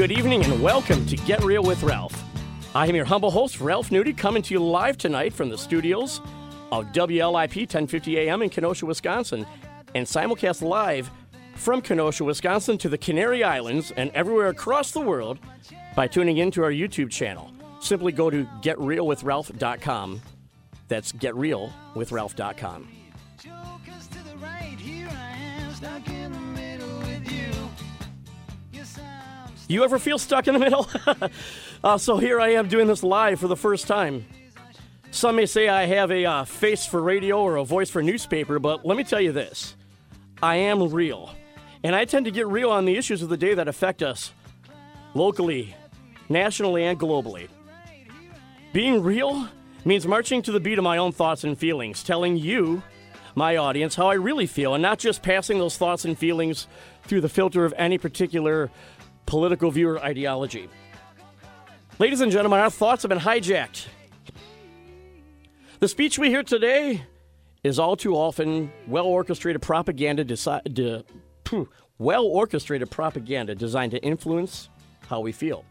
good evening, and welcome to Get Real with Ralph. I am your humble host, Ralph Nudie, coming to you live tonight from the studios of WLIP 1050 AM in Kenosha, Wisconsin, and simulcast live from Kenosha, Wisconsin to the Canary Islands and everywhere across the world by tuning into our YouTube channel. Simply go to getrealwithralph.com. That's getrealwithralph.com. You ever feel stuck in the middle? uh, so here I am doing this live for the first time. Some may say I have a uh, face for radio or a voice for newspaper, but let me tell you this I am real. And I tend to get real on the issues of the day that affect us locally, nationally, and globally. Being real means marching to the beat of my own thoughts and feelings, telling you, my audience, how I really feel, and not just passing those thoughts and feelings through the filter of any particular political view or ideology. Ladies and gentlemen, our thoughts have been hijacked. The speech we hear today is all too often well orchestrated propaganda, desi- de- well orchestrated propaganda designed to influence how we feel.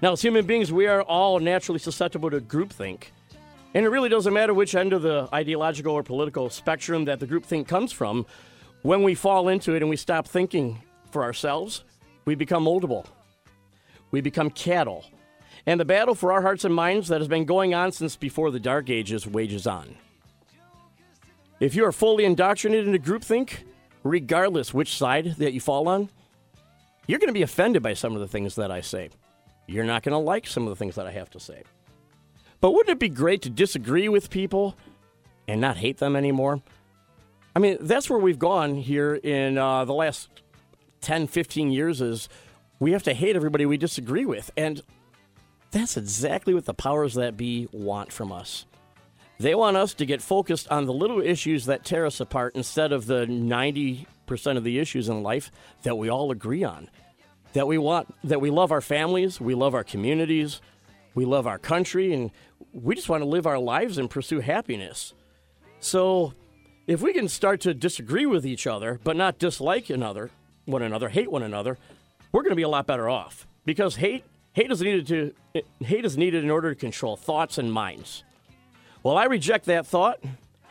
Now, as human beings, we are all naturally susceptible to groupthink. And it really doesn't matter which end of the ideological or political spectrum that the groupthink comes from. When we fall into it and we stop thinking for ourselves, we become moldable. We become cattle. And the battle for our hearts and minds that has been going on since before the Dark Ages wages on. If you are fully indoctrinated into groupthink, regardless which side that you fall on, you're going to be offended by some of the things that I say. You're not going to like some of the things that I have to say. But wouldn't it be great to disagree with people and not hate them anymore? I mean, that's where we've gone here in uh, the last 10, 15 years is we have to hate everybody we disagree with. And that's exactly what the powers that be want from us. They want us to get focused on the little issues that tear us apart instead of the 90% of the issues in life that we all agree on. That we want that we love our families, we love our communities, we love our country and we just want to live our lives and pursue happiness. So, if we can start to disagree with each other but not dislike another, one another, hate one another, we're going to be a lot better off because hate hate is needed to hate is needed in order to control thoughts and minds. Well, I reject that thought,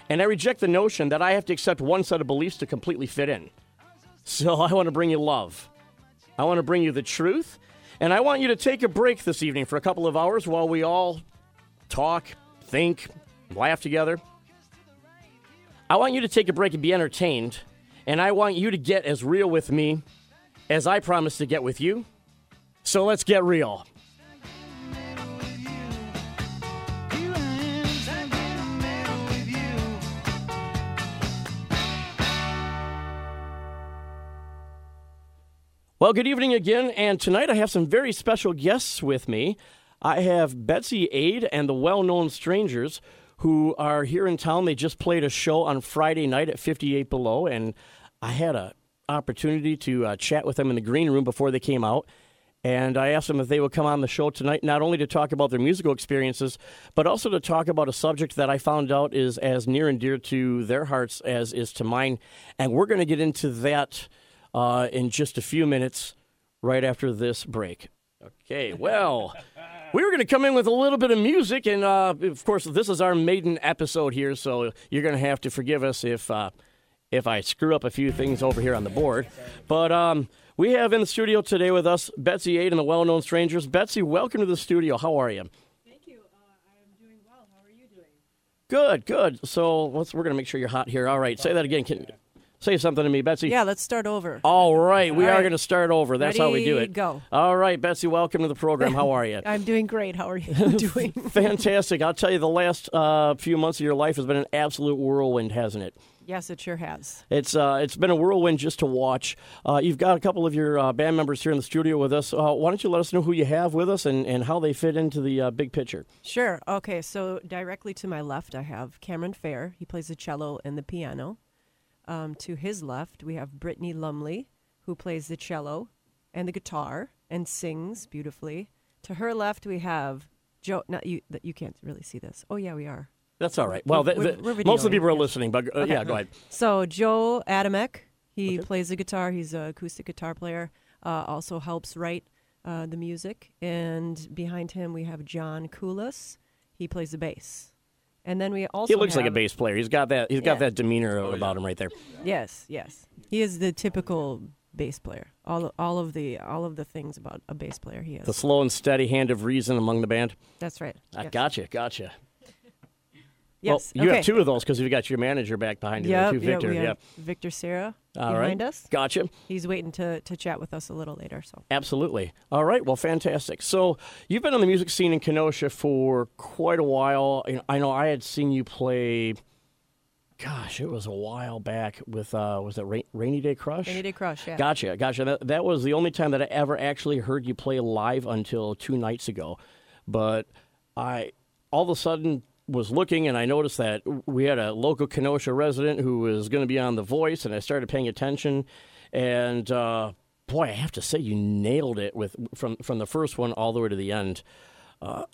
and I reject the notion that I have to accept one set of beliefs to completely fit in. So I want to bring you love. I want to bring you the truth, and I want you to take a break this evening for a couple of hours while we all talk, think, laugh together. I want you to take a break and be entertained, and I want you to get as real with me as I promised to get with you. So let's get real. Well, good evening again, and tonight I have some very special guests with me. I have Betsy Ade and the well known strangers who are here in town. They just played a show on Friday night at 58 Below, and I had an opportunity to uh, chat with them in the green room before they came out. And I asked them if they would come on the show tonight, not only to talk about their musical experiences, but also to talk about a subject that I found out is as near and dear to their hearts as is to mine. And we're going to get into that uh, in just a few minutes, right after this break. Okay, well, we were going to come in with a little bit of music, and uh, of course, this is our maiden episode here, so you're going to have to forgive us if uh, if I screw up a few things over here on the board. But um, we have in the studio today with us Betsy Ade and the Well Known Strangers. Betsy, welcome to the studio. How are you? Thank you. Uh, I'm doing well. How are you doing? Good, good. So let's, we're going to make sure you're hot here. All right, say that again. Can, say something to me, Betsy. Yeah, let's start over. All right, we All are right. going to start over. That's how we do it. go. All right, Betsy, welcome to the program. How are you? I'm doing great. How are you doing? Fantastic. I'll tell you, the last uh, few months of your life has been an absolute whirlwind, hasn't it? yes, it sure has. It's uh, it's been a whirlwind just to watch. Uh, you've got a couple of your uh, band members here in the studio with us. Uh, why don't you let us know who you have with us and, and how they fit into the uh, big picture? Sure. Okay, so directly to my left, I have Cameron Fair. He plays the cello and the piano. Um, to his left, we have Brittany Lumley, who plays the cello and the guitar and sings beautifully. To her left, we have Joe. Not you. that You can't really see this. Oh yeah, we are. That's all right. Well, We're- the, the- we're- most of the people are listening, but uh, yeah, go ahead. So Joe Adamek, he Okay. plays the guitar. He's an acoustic guitar player. uh, also helps write uh, the music. And behind him, we have John Koulis. He plays the bass. And then we also He looks like a bass player. He's got that. He's got that demeanor oh, about him right there. Yes, yes. He is the typical bass player. All all of the all of the things about a bass player he is. The slow and steady hand of reason among the band. That's right. I yes. gotcha, gotcha. Yes. Well, you okay. have two of those because you've got your manager back behind you, Yep, too, Victor. yeah, we have Victor Sarah All right. behind us. Gotcha. He's waiting to, to chat with us a little later. So Absolutely. All right. Well, fantastic. So you've been on the music scene in Kenosha for quite a while. I know I had seen you play. Gosh, it was a while back with uh, was it Ra- Rainy Day Crush? Rainy Day Crush, yeah. Gotcha, gotcha. That, that was the only time that I ever actually heard you play live until two nights ago. But I all of a sudden was looking and I noticed that we had a local Kenosha resident who was going to be on The Voice, and I started paying attention. And uh, boy, I have to say, you nailed it with from from the first one all the way to the end.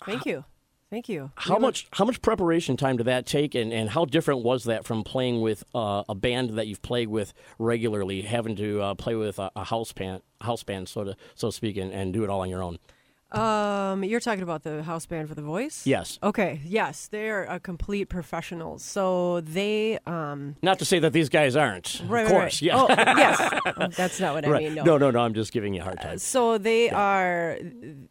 Thank you. Thank you. How much how much preparation time did that take, and, and how different was that from playing with uh, a band that you've played with regularly, having to uh, play with a, a house band, house band, so to so to speak, and, and do it all on your own? Um, you're talking about the house band for the voice? Yes. Okay, yes, they are a complete professionals. So they, um, Not to say that these guys aren't, right, of course. right. Yeah. Oh, yes, that's not what I right. mean. no, no, no. I'm just giving you a hard time. So they are.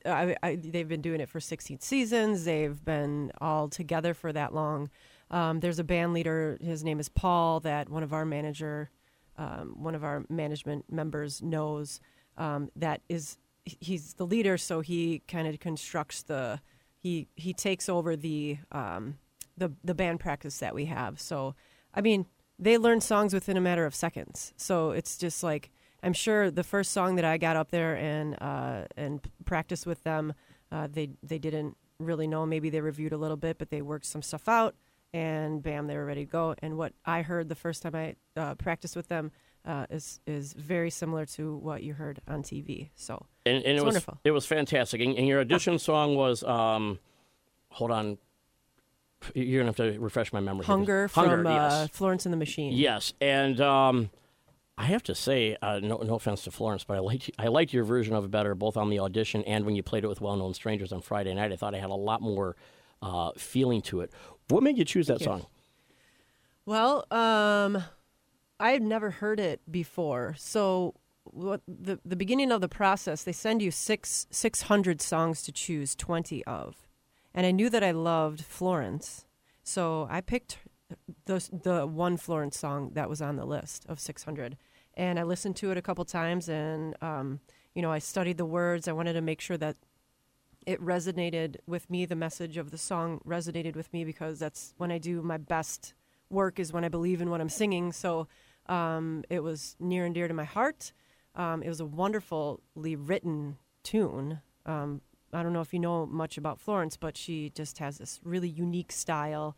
I, I, they've been doing it for 16 seasons. They've been all together for that long. Um, there's a band leader. His name is Paul. That one of our manager, um, one of our management members knows. Um, that is, he's the leader. So he kind of constructs the. He he takes over the um, the the band practice that we have. So I mean, they learn songs within a matter of seconds. So it's just like I'm sure the first song that I got up there and uh, and practiced with them, uh, they they didn't really know. Maybe they reviewed a little bit, but they worked some stuff out, and bam, they were ready to go. And what I heard the first time I uh, practiced with them uh, is is very similar to what you heard on TV. So And, and it was wonderful. it was fantastic. And, and your audition song was, um, hold on, you're gonna have to refresh my memory. Hunger Hunger, from uh, yes. Florence and the Machine. Yes, and um, I have to say, uh, no, no offense to Florence, but I liked I liked your version of it better, both on the audition and when you played it with well-known strangers on Friday night. I thought I had a lot more uh, feeling to it. What made you choose that you. song? Well, um, I had never heard it before. So, what the the beginning of the process, they send you six six hundred songs to choose twenty of, and I knew that I loved Florence, so I picked the the one Florence song that was on the list of six hundred, and I listened to it a couple times, and um, you know, I studied the words. I wanted to make sure that it resonated with me. The message of the song resonated with me because that's when I do my best work is when I believe in what I'm singing. So um, it was near and dear to my heart. Um, it was a wonderfully written tune. Um, I don't know if you know much about Florence, but she just has this really unique style.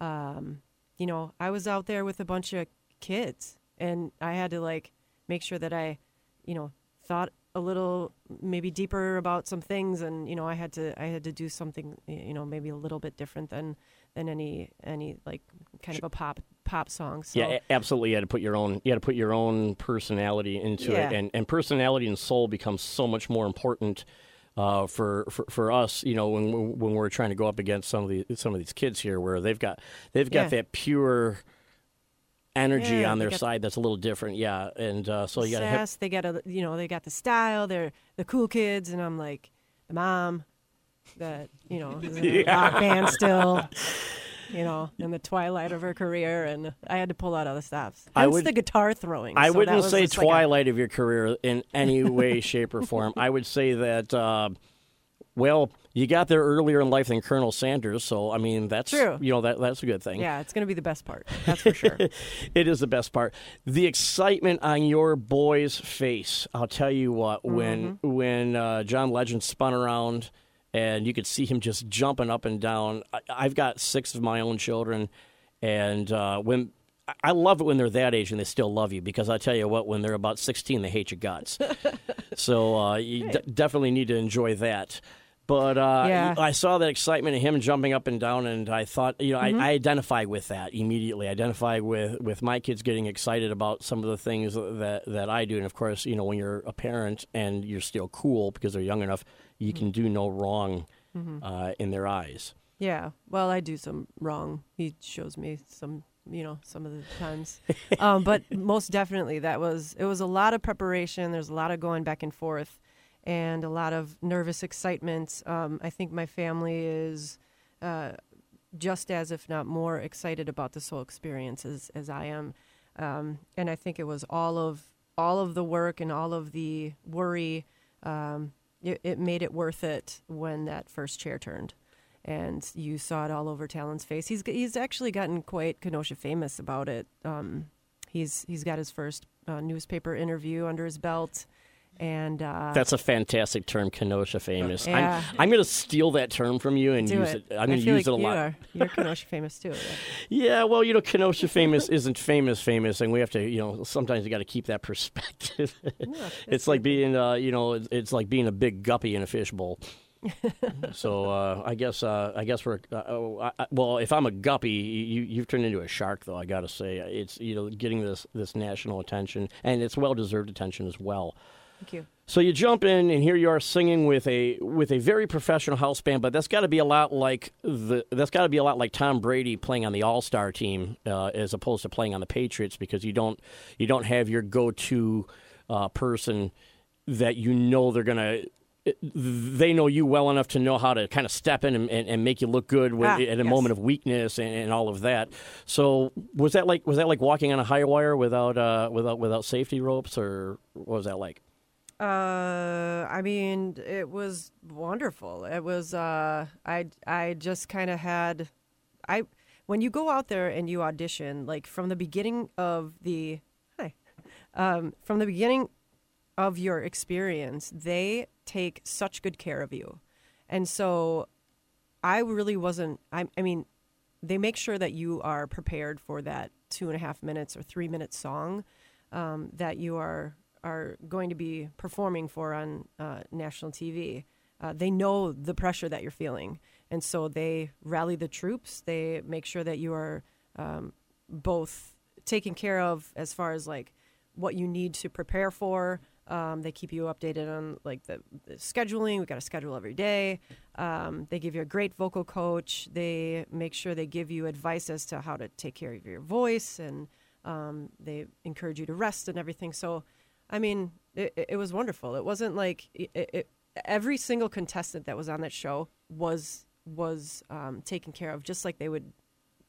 Um, you know, I was out there with a bunch of kids, and I had to like make sure that I, you know, thought a little maybe deeper about some things, and you know, I had to I had to do something, you know, maybe a little bit different than than any any like kind of a pop pop song. So, Yeah, absolutely. You had to put your own you had to put your own personality into it, and and personality and soul becomes so much more important. Uh, for, for for us, you know, when when we're trying to go up against some of the some of these kids here, where they've got they've got Yeah. that pure energy Yeah, on their side that's a little different, yeah. And uh, so you got to. They got a you know they got the style. They're the cool kids, and I'm like the mom that you know in rock band still. You know, in the twilight of her career, and I had to pull out other stops. I would- the guitar throwing. I So wouldn't say just like a- twilight of your career in any way, shape, or form. I would say that, uh, well, you got there earlier in life than Colonel Sanders, so I mean that's True. you know that that's a good thing. yeah, it's gonna be the best part. That's for sure. it is the best part. The excitement on your boy's face. I'll tell you what. When Mm-hmm. when uh, John Legend spun around, and you could see him just jumping up and down. I, I've got six of my own children, and uh, when I- love it when they're that age and they still love you because I tell you what, when they're about sixteen, they hate your guts. so uh, you d- definitely need to enjoy that. But uh, Yeah. I saw that excitement of him jumping up and down, and I thought, you know, Mm-hmm. I, I identify with that immediately. I identify with, with my kids getting excited about some of the things that, that I do. And of course, you know, when you're a parent and you're still cool because they're young enough, you Mm-hmm. can do no wrong uh, in their eyes. Yeah. Well, I do some wrong. He shows me some, you know, some of the times. um, but most definitely, that was it was a lot of preparation. There's a lot of going back and forth, and a lot of nervous excitement. Um, I think my family is uh, just as, if not more, excited about this whole experience as as I am. Um, and I think it was all of all of the work and all of the worry. Um, it, it made it worth it when that first chair turned and you saw it all over Talon's face. He's he's actually gotten quite Kenosha famous about it. Um, he's he's got his first uh, newspaper interview under his belt, and uh, That's a fantastic term, Kenosha famous. Yeah. I'm, I'm going to steal that term from you and do use it. it. I'm going to use like it a you lot. Are. You're Kenosha famous too. right? Yeah, well, you know, Kenosha famous isn't famous famous, and we have to, you know, sometimes you got to keep that perspective. it's like being, uh, you know, it's, it's like being a big guppy in a fishbowl. so uh, I guess uh, I guess we're uh, oh, I, I- well. If I'm a guppy, you you've turned into a shark, though. I got to say, it's you know getting this this national attention, and it's well deserved attention as well. Thank you. So you jump in, and here you are singing with a with a very professional house band, but that's got to be a lot like the that's got to be a lot like Tom Brady playing on the All Star team uh, as opposed to playing on the Patriots because you don't you don't have your go to uh, person that you know they're gonna. They know you well enough to know how to kind of step in and, and, and make you look good when, Ah, at a yes. moment of weakness and, and all of that. So was that like was that like walking on a high wire without uh, without without safety ropes or what was that like? Uh, I mean, it was wonderful. It was. Uh, I I just kind of had, I when you go out there and you audition, like from the beginning of the, hi, um, from the beginning of your experience, they take such good care of you, and so I really wasn't. I, I mean, they make sure that you are prepared for that two and a half minutes or three minute song um, that you are are going to be performing for on uh, national TV. Uh, they know the pressure that you're feeling, and so they rally the troops. They make sure that you are um, both taken care of as far as like what you need to prepare for. Um, they keep you updated on like the, the scheduling. We got to schedule every day. Um, they give you a great vocal coach. They make sure they give you advice as to how to take care of your voice, and um, they encourage you to rest and everything. So, I mean, it, it- was wonderful. It wasn't like it, it, every single contestant that was on that show was was um, taken care of, just like they would,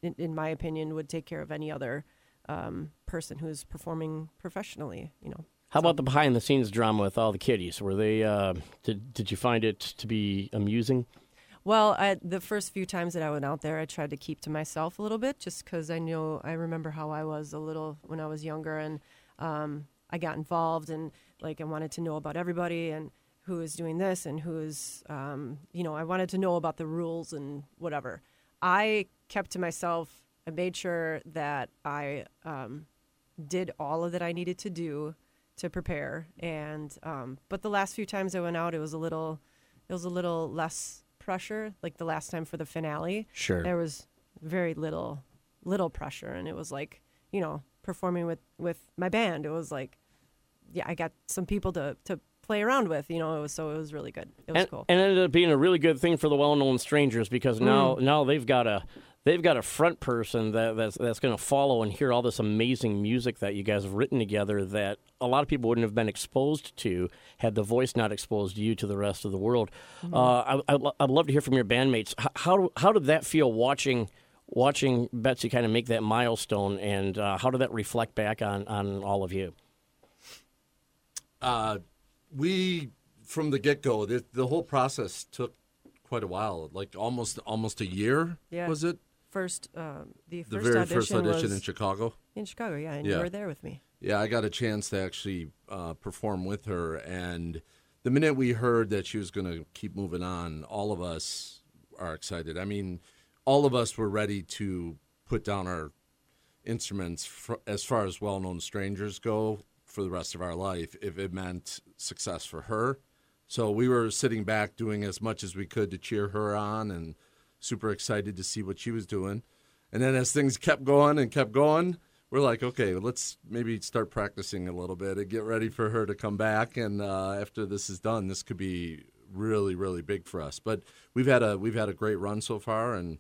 in, in my opinion, would take care of any other um, person who's performing professionally. You know. How about the behind the scenes drama with all the kiddies? Were they uh, did did you find it to be amusing? Well, I, the first few times that I went out there, I tried to keep to myself a little bit, just because I know I remember how I was a little when I was younger, and um, I got involved and like I wanted to know about everybody and who is doing this and who is, um, you know, I wanted to know about the rules and whatever. I kept to myself. I made sure that I um, did all of that I needed to do to prepare, and um, but the last few times I went out, it was a little, it was a little less pressure. Like the last time for the finale, Sure. there was very little little pressure and it was like you know performing with with my band it was like yeah i got some people to to play around with you know it was so it was really good it was and, cool and it ended up being a really good thing for the well-known strangers because now Mm. now they've got a they've got a front person that that's that's going to follow and hear all this amazing music that you guys have written together that a lot of people wouldn't have been exposed to had the voice not exposed you to the rest of the world. Mm-hmm. Uh, I, I, I'd love to hear from your bandmates. How how did that feel watching? Watching Betsy kind of make that milestone, and uh, how did that reflect back on, on all of you? Uh, we from the get go, the, the whole process took quite a while, like almost almost a year. Yeah. Was it first um, the first the very audition first audition in Chicago? in chicago yeah and Yeah. you were there with me Yeah, I got a chance to actually uh, perform with her, and the minute we heard that she was going to keep moving on, all of us are excited. I mean, all of us were ready to put down our instruments fr- as far as well-known strangers go for the rest of our life if it meant success for her So we were sitting back doing as much as we could to cheer her on and super excited to see what she was doing. And then as things kept going and kept going, we're like, okay, let's maybe start practicing a little bit and get ready for her to come back. And uh, after this is done, this could be really, really big for us. But we've had a we've had a great run so far, and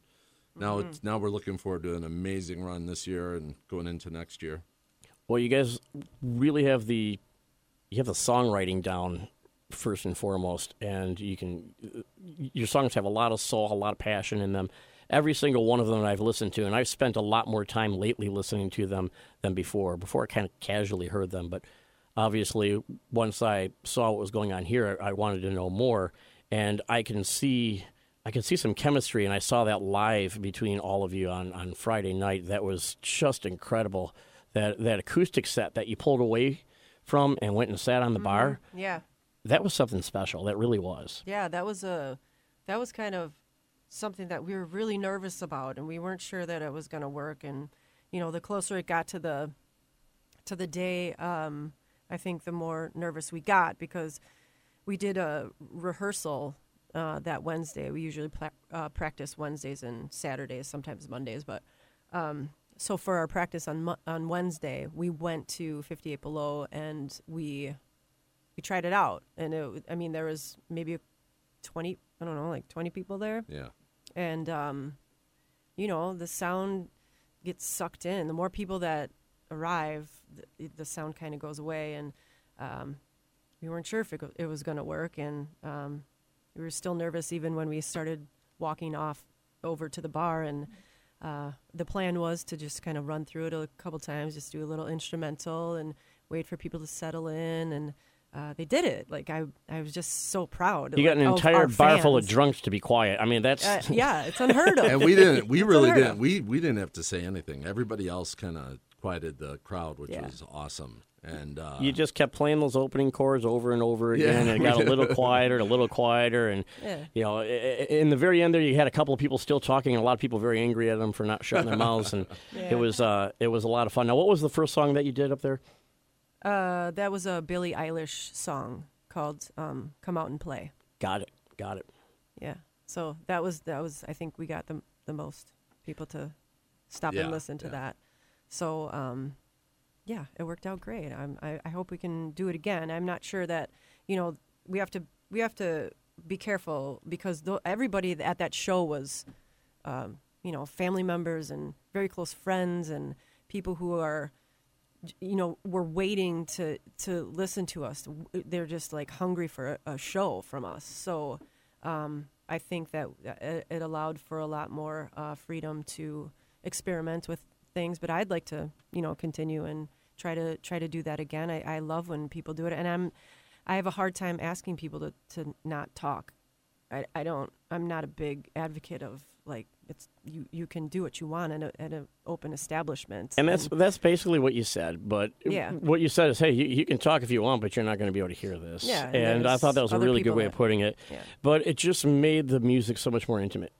now it's now we're looking forward to an amazing run this year and going into next year. Well, you guys really have the you have the songwriting down first and foremost, and you can your songs have a lot of soul, a lot of passion in them. Every single one of them I've listened to, and I've spent a lot more time lately listening to them than before. Before I kind of casually heard them, but obviously once I saw what was going on here, I wanted to know more, and I can see. I can see some chemistry, and I saw that live between all of you on, on Friday night. That was just incredible. That that acoustic set that you pulled away from and went and sat on the bar, Yeah. that was something special. That really was. Yeah, that was a that was kind of something that we were really nervous about and we weren't sure that it was going to work and you know, the closer it got to the to the day um I think the more nervous we got because we did a rehearsal uh, that Wednesday. We usually pla- uh, practice Wednesdays and Saturdays, sometimes Mondays, but um, so for our practice on on Wednesday, we went to 58 Below and we we tried it out, and it, I mean there was maybe 20, I don't know, like 20 people there, Yeah. and um, you know the sound gets sucked in. The more people that arrive, the, the sound kind of goes away, and um, we weren't sure if it, it was going to work, and um, we were still nervous even when we started walking off over to the bar, and uh, the plan was to just kind of run through it a couple times, just do a little instrumental, and wait for people to settle in, and uh, they did it. Like I, I was just so proud. You got an of entire our bar full of drunks to be quiet. I mean, that's Uh, yeah, it's unheard of. And we didn't. We really didn't. of. We we didn't have to say anything. Everybody else kind of quieted the crowd, which Yeah. was awesome. And uh, you just kept playing those opening chords over and over again, Yeah, and it got a little quieter, and a little quieter, and Yeah. you know, i- i- in the very end there, you had a couple of people still talking, and a lot of people very angry at them for not shutting their mouths, and Yeah. it was uh, it was a lot of fun. Now, what was the first song that you did up there? Uh, that was a Billie Eilish song called um, "Come Out and Play." Got it, got it. Yeah. So that was that was I think we got the the most people to stop Yeah, and listen to yeah. that. So um, yeah, it worked out great. I I hope we can do it again. I'm not sure that you know we have to we have to be careful because th- everybody at that show was um, you know family members and very close friends and people who are you know were waiting to to listen to us they're just like hungry for a, a show from us so um, i think that it, it allowed for a lot more uh, freedom to experiment with things but i'd like to you know continue and try to try to do that again i, I love when people do it and i'm i have a hard time asking people to, to not talk I, I don't i'm not a big advocate of like it's you you can do what you want in a, at an open establishment And that's that's basically what you said. But Yeah. what you said is, hey, you, you can talk if you want, but you're not going to be able to hear this. Yeah, and and I thought that was a really good way of putting it. yeah But it just made the music so much more intimate.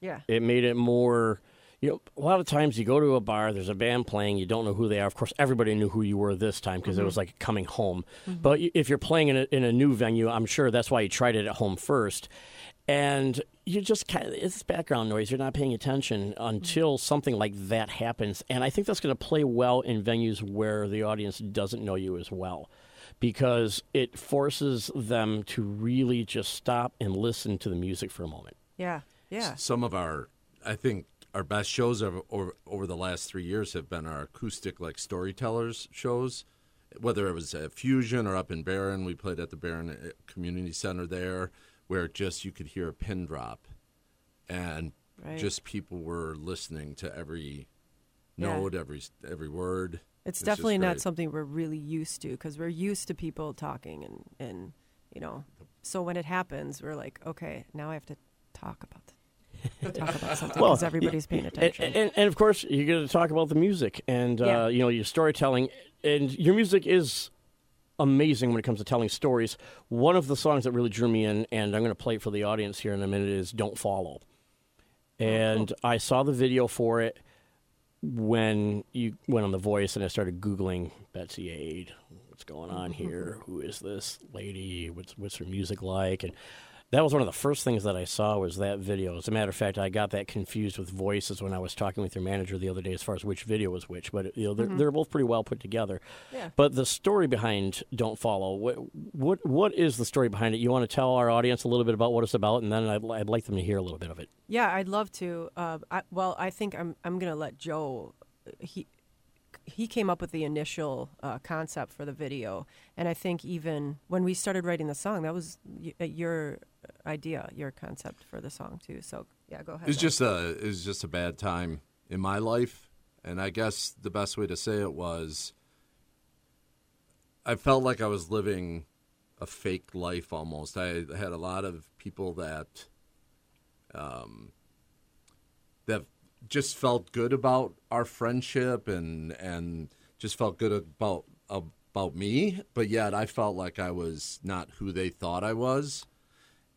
yeah It made it more. You know, a lot of times you go to a bar, there's a band playing, you don't know who they are. Of course, everybody knew who you were this time because it was mm-hmm. like coming home. Mm-hmm. But if you're playing in a, in a new venue, I'm sure that's why you tried it at home first. And you just kind of, it's background noise. You're not paying attention until mm-hmm. something like that happens. And I think that's going to play well in venues where the audience doesn't know you as well because it forces them to really just stop and listen to the music for a moment. Yeah, yeah, some of our, I think, our best shows over, over over the last three years have been our acoustic like storytellers shows. Whether it was at Fusion or up in Barron, we played at the Barron uh, Community Center there, where just you could hear a pin drop, and Right. just people were listening to every Yeah. note, every every word. It's, just definitely not something we're really used to because we're used to people talking and and you know. So when it happens, we're like, okay, now I have to talk about it. Talk about something Well, because everybody's paying attention. and, and of course, you're going to talk about the music and uh, you know your storytelling, and your music is amazing when it comes to telling stories. One of the songs that really drew me in, and I'm going to play it for the audience here in a minute, is "Don't Follow." And I saw the video for it when you went on The Voice, and I started googling Betsy Ade, what's going on here? Who is this lady? What's what's her music like? And that was one of the first things that I saw was that video. As a matter of fact, I got that confused with voices when I was talking with your manager the other day as far as which video was which. But you know, they're, they're both pretty well put together. Yeah. But the story behind "Don't Follow," what what what is the story behind it? You want to tell our audience a little bit about what it's about, and then I'd, I'd like them to hear a little bit of it. Yeah, I'd love to. Uh, I, well, I think I'm I'm gonna let Joe. He he came up with the initial uh, concept for the video, and I think even when we started writing the song, that was y- uh, your idea, your concept for the song too. So yeah, go ahead. It's just a it was just a bad time in my life, and I guess the best way to say it was I felt like I was living a fake life almost. I had a lot of people that um that just felt good about our friendship and and just felt good about about me, but yet I felt like I was not who they thought I was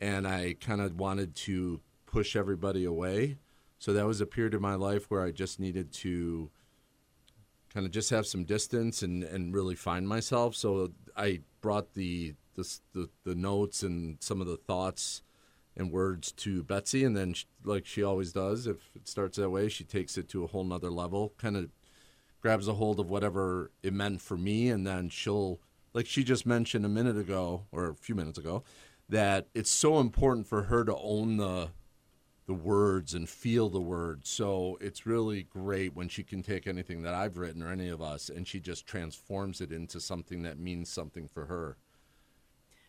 and I kind of wanted to push everybody away. So that was a period of my life where I just needed to kind of just have some distance and, and really find myself. So I brought the, the the the notes and some of the thoughts and words to Betsy, and then sh like she always does, if it starts that way, she takes it to a whole nother level. Kind of grabs a hold of whatever it meant for me, and then she'll like she just mentioned a minute ago or a few minutes ago that it's so important for her to own the the words and feel the words. So it's really great when she can take anything that I've written or any of us and she just transforms it into something that means something for her.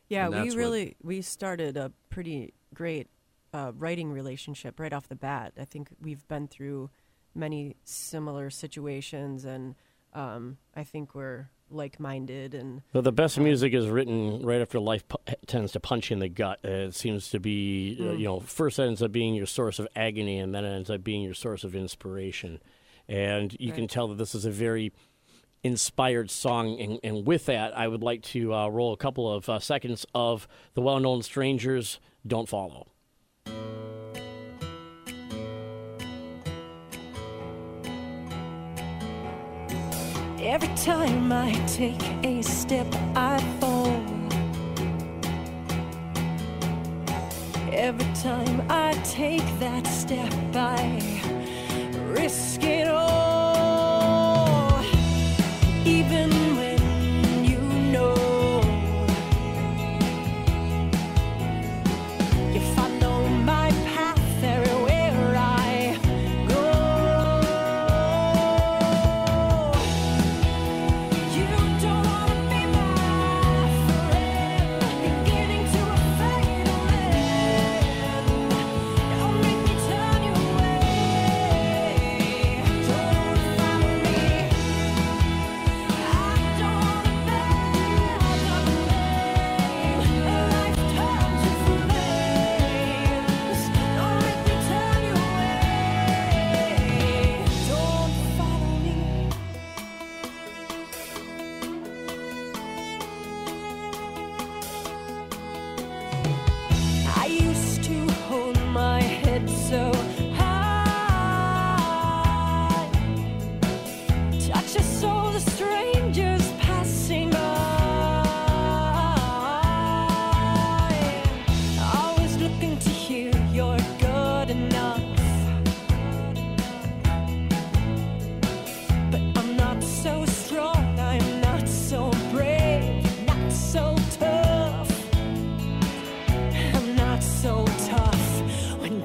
Yeah, we that's what- really we started a pretty great uh, writing relationship right off the bat. I think we've been through many similar situations, and um, I think we're like-minded. And the best music is written right after life pu- tends to punch you in the gut. Uh, it seems to be, uh, you know, first ends up being your source of agony, and then it ends up being your source of inspiration. And you can tell that this is a very inspired song. And, and with that, I would like to uh, roll a couple of uh, seconds of the well-known strangers. Don't follow. Every time I take a step, I fall. Every time I take that step, I risk it all.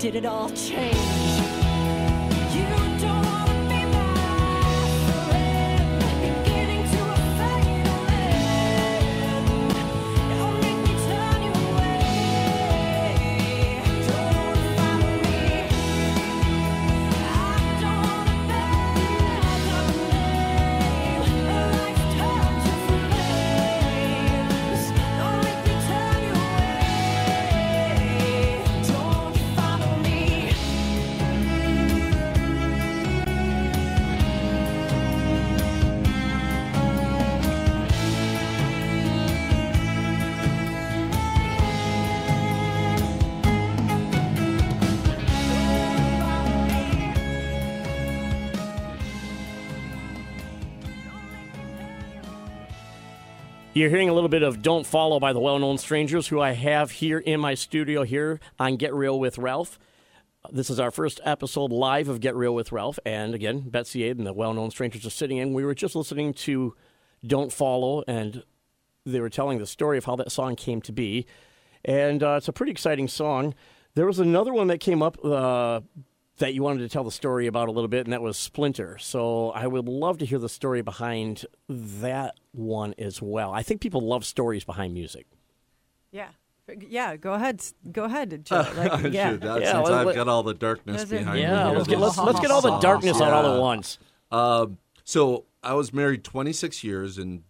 Did it all change? You're hearing a little bit of Don't Follow by the well known strangers who I have here in my studio here on Get Real with Ralph. This is our first episode live of Get Real with Ralph. And again, Betsy Ade and the well known strangers are sitting in. We were just listening to Don't Follow, and they were telling the story of how that song came to be. And uh, it's a pretty exciting song. There was another one that came up uh, that you wanted to tell the story about a little bit, and that was Splinter. So I would love to hear the story behind that one as well. I think people love stories behind music. Yeah. Yeah, go ahead. Go ahead, Joe. Like, yeah. Shoot, uh, Yeah, since let- I've let- got all the darkness Does behind Yeah, me. here, let's get, let's, let's get all the sauce, darkness out all at once. Um, so I was married 26 years, and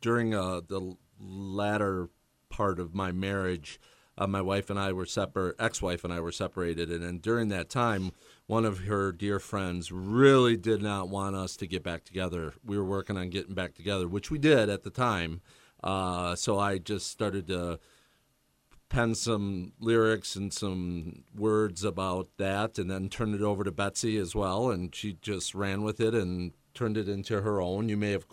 during uh, the latter part of my marriage, uh, my wife and I were separate. Ex-wife and I were separated, and, and during that time, one of her dear friends really did not want us to get back together. We were working on getting back together, which we did at the time. Uh, so I just started to pen some lyrics and some words about that and then turned it over to Betsy as well and she just ran with it and turned it into her own. You may have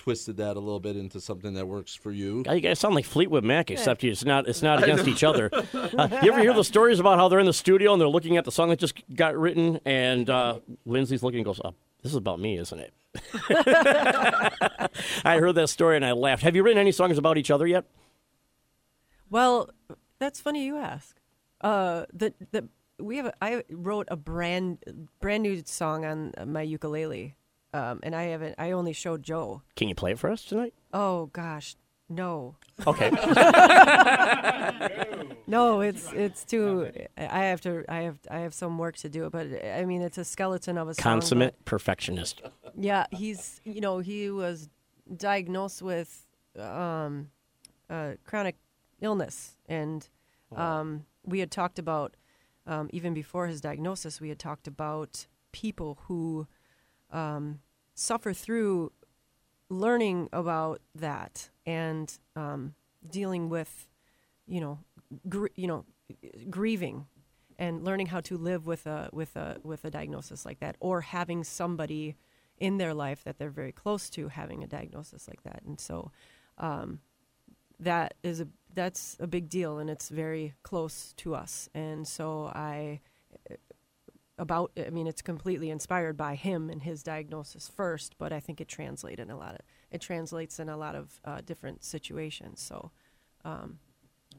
twisted that a little bit into something that works for you. God, You guys sound like Fleetwood Mac, except it's not. It's not against each other. Uh, you ever hear the stories about how they're in the studio and they're looking at the song that just got written, and uh, Lindsey's looking and goes, oh, "This is about me, isn't it?" I heard that story and I laughed. Have you written any songs about each other yet? Well, that's funny you ask. Uh, the the we have a, I wrote a brand brand new song on my ukulele, um, and I haven't. I only showed Joe. Can you play it for us tonight? Oh gosh, no, Okay. no, it's it's too. I have to. I have I have some work to do, but I mean, it's a skeleton of a song. Consummate perfectionist. yeah, he's you know he was diagnosed with um, uh, chronic illness, and um, we had talked about um, even before his diagnosis, we had talked about people who um, suffer through learning about that and um, dealing with, you know, gr- you know, grieving and learning how to live with a with a with a diagnosis like that, or having somebody in their life that they're very close to having a diagnosis like that, and so um, that is a that's a big deal, and it's very close to us, and so I about i mean it's completely inspired by him and his diagnosis first but i think it translates in a lot of it translates in a lot of uh, different situations so um,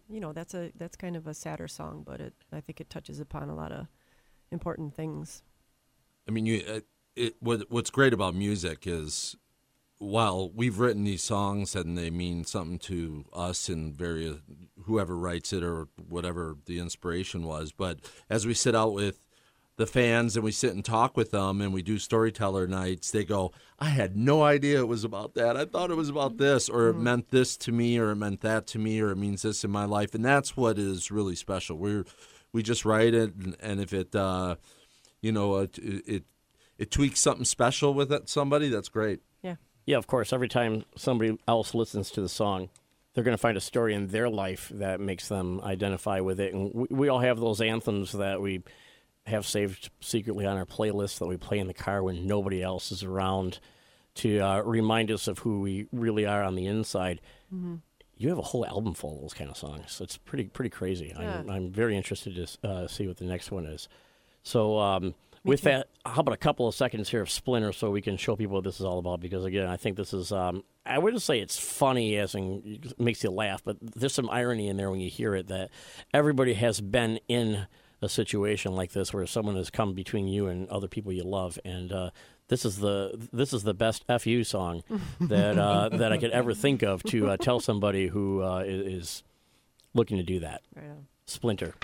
you know that's a that's kind of a sadder song but it i think it touches upon a lot of important things I mean, you. Uh, it, what, what's great about music is, while we've written these songs and they mean something to us and various whoever writes it or whatever the inspiration was, but as we sit out with the fans and we sit and talk with them and we do storyteller nights, they go, "I had no idea it was about that. I thought it was about this, or it meant this to me, or it meant that to me, or it means this in my life." And that's what is really special. We're we just write it, and, and if it. Uh, you know, it, it it tweaks something special with it, somebody, that's great. yeah Yeah, of course. Every time somebody else listens to the song, they're going to find a story in their life that makes them identify with it. And we, we all have those anthems that we have saved secretly on our playlist that we play in the car when nobody else is around to uh, remind us of who we really are on the inside. You have a whole album full of those kind of songs. So It's pretty pretty crazy. I'm, I'm very interested to uh, see what the next one is. So, um, with that, how about a couple of seconds here of Splinter so we can show people what this is all about? Because, again, I think this is, um, I wouldn't say it's funny as in it makes you laugh, but there's some irony in there when you hear it that everybody has been in a situation like this where someone has come between you and other people you love. And, uh, this is the this is the best fu song that uh, that I could ever think of to uh, tell somebody who uh, is looking to do that. right. Splinter.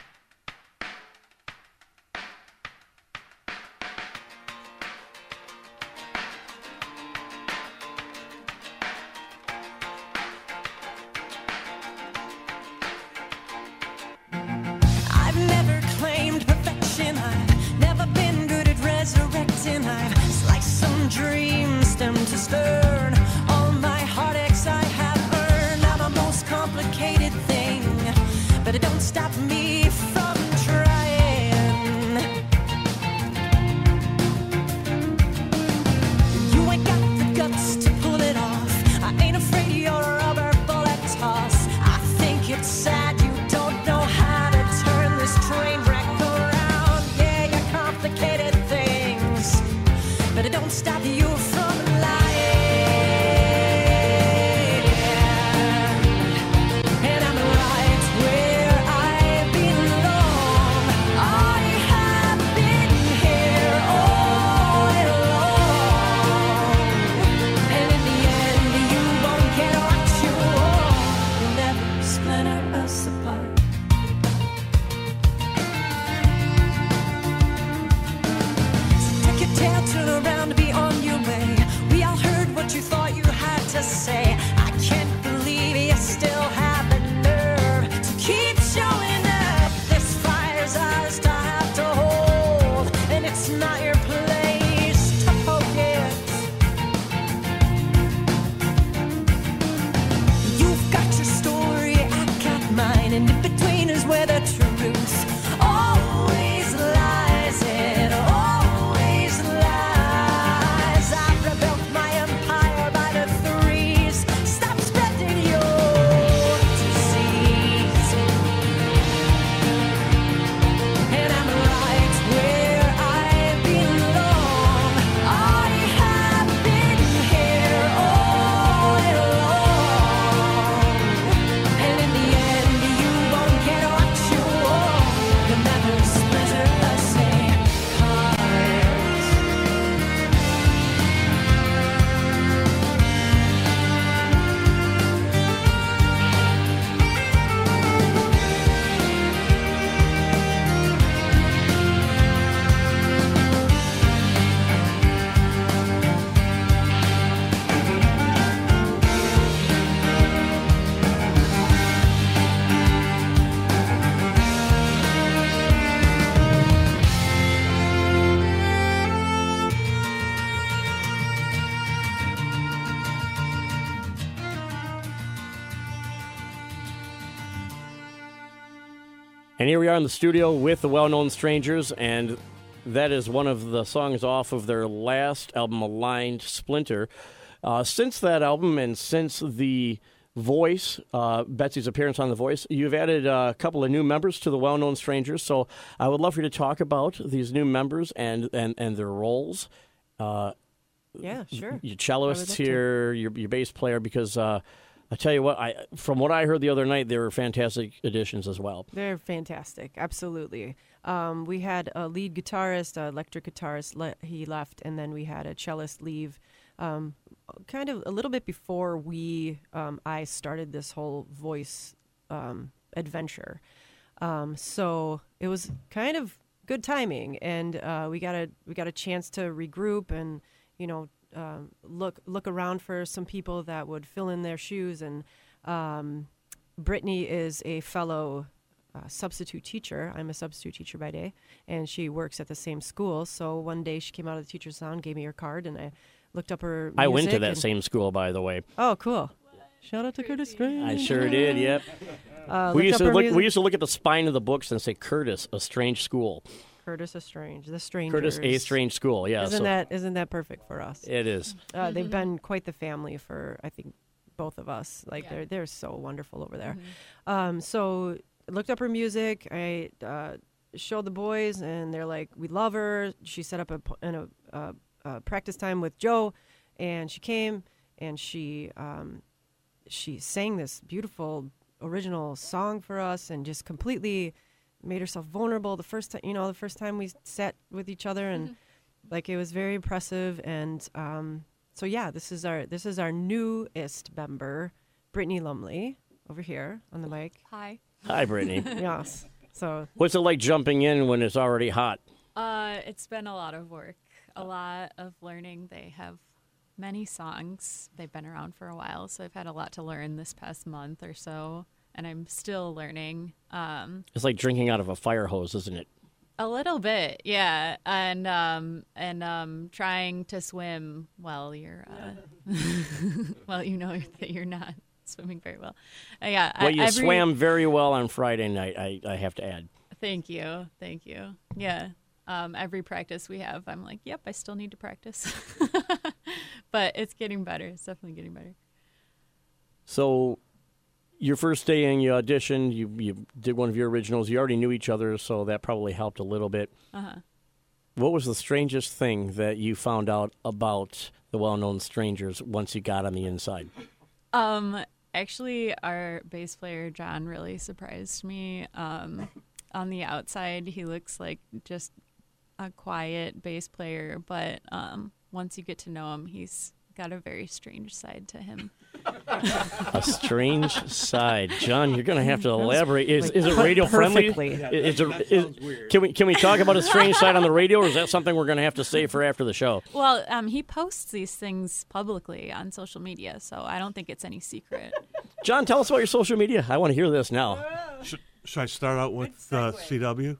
And here we are in the studio with the well known strangers, and that is one of the songs off of their last album, Aligned Splinter. Uh, since that album and since the Voice, uh, Betsy's appearance on The Voice, you've added a couple of new members to the well known strangers. So I would love for you to talk about these new members and, and, and their roles. Uh, Yeah, sure. your cellists would love to. here, your, your bass player, because uh, I tell you what, I from what I heard the other night, they were fantastic additions as well. They're fantastic, absolutely. Um, we had a lead guitarist, electric guitarist. Le- he left, and then we had a cellist leave. Um, kind of a little bit before we, um, I started this whole voice um, adventure. Um, so it was kind of good timing, and uh, we got a we got a chance to regroup and you know um, look look around for some people that would fill in their shoes. And um, Brittany is a fellow uh, substitute teacher. I'm a substitute teacher by day, and she works at the same school. So one day she came out of the teacher's lounge, gave me her card, and I looked up her. I went to that and- same school, by the way. Oh, cool! Shout out to Curtis Strange. I sure did. Yep. Uh, we used to look. music- We used to look at the spine of the books and say Curtis, a strange school. Curtis a Strange, the Strangers. Curtis, a strange school. Yeah. Isn't so that isn't that perfect for us? it is. Uh, they've been quite the family for I think both of us. Like they're they're so wonderful over there. Um, so I looked up her music. I uh, showed the boys, and they're like, "We love her." She set up a p- in a, uh, uh, practice time with Joe, and she came and she um, she sang this beautiful original song for us, and just completely made herself vulnerable. The first time, you know, the first time we sat with each other, and like it was very impressive. And um, so yeah, this is our this is our newest member, Brittany Lumley, over here on the mic. Hi. Hi, Brittany. yes. So What's it like jumping in when it's already hot? Uh, it's been a lot of work, a lot of learning. They have many songs. They've been around for a while, so I've had a lot to learn this past month or so, and I'm still learning. Um, It's like drinking out of a fire hose, isn't it? a little bit, yeah, and um, and um, trying to swim while you're, uh, well, you know that you're not swimming very well. Uh, yeah, I- Well, you every- swam very well on Friday night. I, I have to add. Thank you. Thank you. Yeah. Um, every practice we have, I'm like, yep, I still need to practice. but it's getting better. It's definitely getting better. So, your first day in, you auditioned. You you did one of your originals. You already knew each other, so that probably helped a little bit. Uh huh. what was the strangest thing that you found out about the well-known strangers once you got on the inside? Um, actually, our bass player John really surprised me. Um, on the outside, he looks like just a quiet bass player, but um, once you get to know him, he's got a very strange side to him. A strange side, John. You're going to have to elaborate. Is, like, is it put radio friendly? perfectly. Is, it- is- can we can we talk about a strange side on the radio, or is that something we're going to have to save for after the show? Well, um, he posts these things publicly on social media, so I don't think it's any secret. John, tell us about your social media. I want to hear this now. Should, should I start out with uh, CW?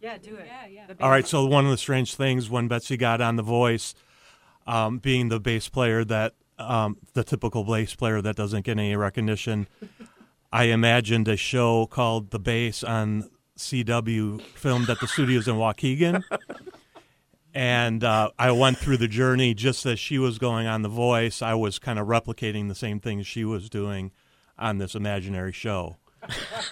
Yeah, do it. Yeah, yeah. All right. So one of the strange things when Betsy got on The Voice, um, being the bass player that um, the typical bass player that doesn't get any recognition, I imagined a show called The Bass on CW, filmed at the studios in Waukegan. And uh, I went through the journey just as she was going on The Voice. I was kind of replicating the same things she was doing on this imaginary show.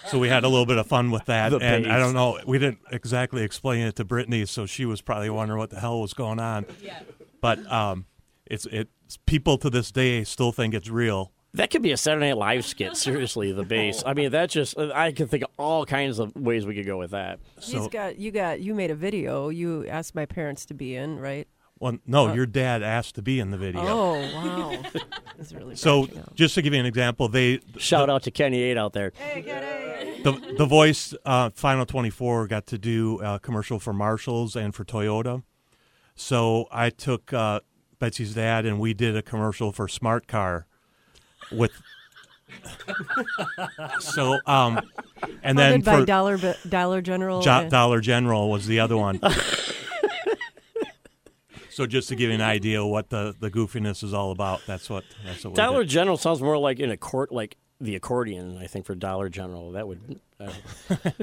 so we had a little bit of fun with that. The and I don't know, we didn't exactly explain it to Brittany, so she was probably wondering what the hell was going on. Yeah. But um, it's it's people to this day still think it's real. That could be a Saturday Night Live skit. Seriously, the bass. I mean, that just I can think of all kinds of ways we could go with that. He's So- got you got you made a video. You asked my parents to be in, right? Well, no, your dad asked to be in the video. Oh wow, that's really So branching out. just to give you an example, they Shout out to Kenny Ade out there. Hey Kenny. The the voice uh, Final Twenty Four got to do a commercial for Marshalls and for Toyota. So I took uh, Betsy's dad and we did a commercial for Smart Car with. so um, and then Funded by for Dollar Dollar General. Jo- Dollar General was the other one. so just to give you an idea what the, the goofiness is all about, that's what that's what we Dollar. General sounds more like in a court, like the accordion. I think for Dollar General, that would. Uh,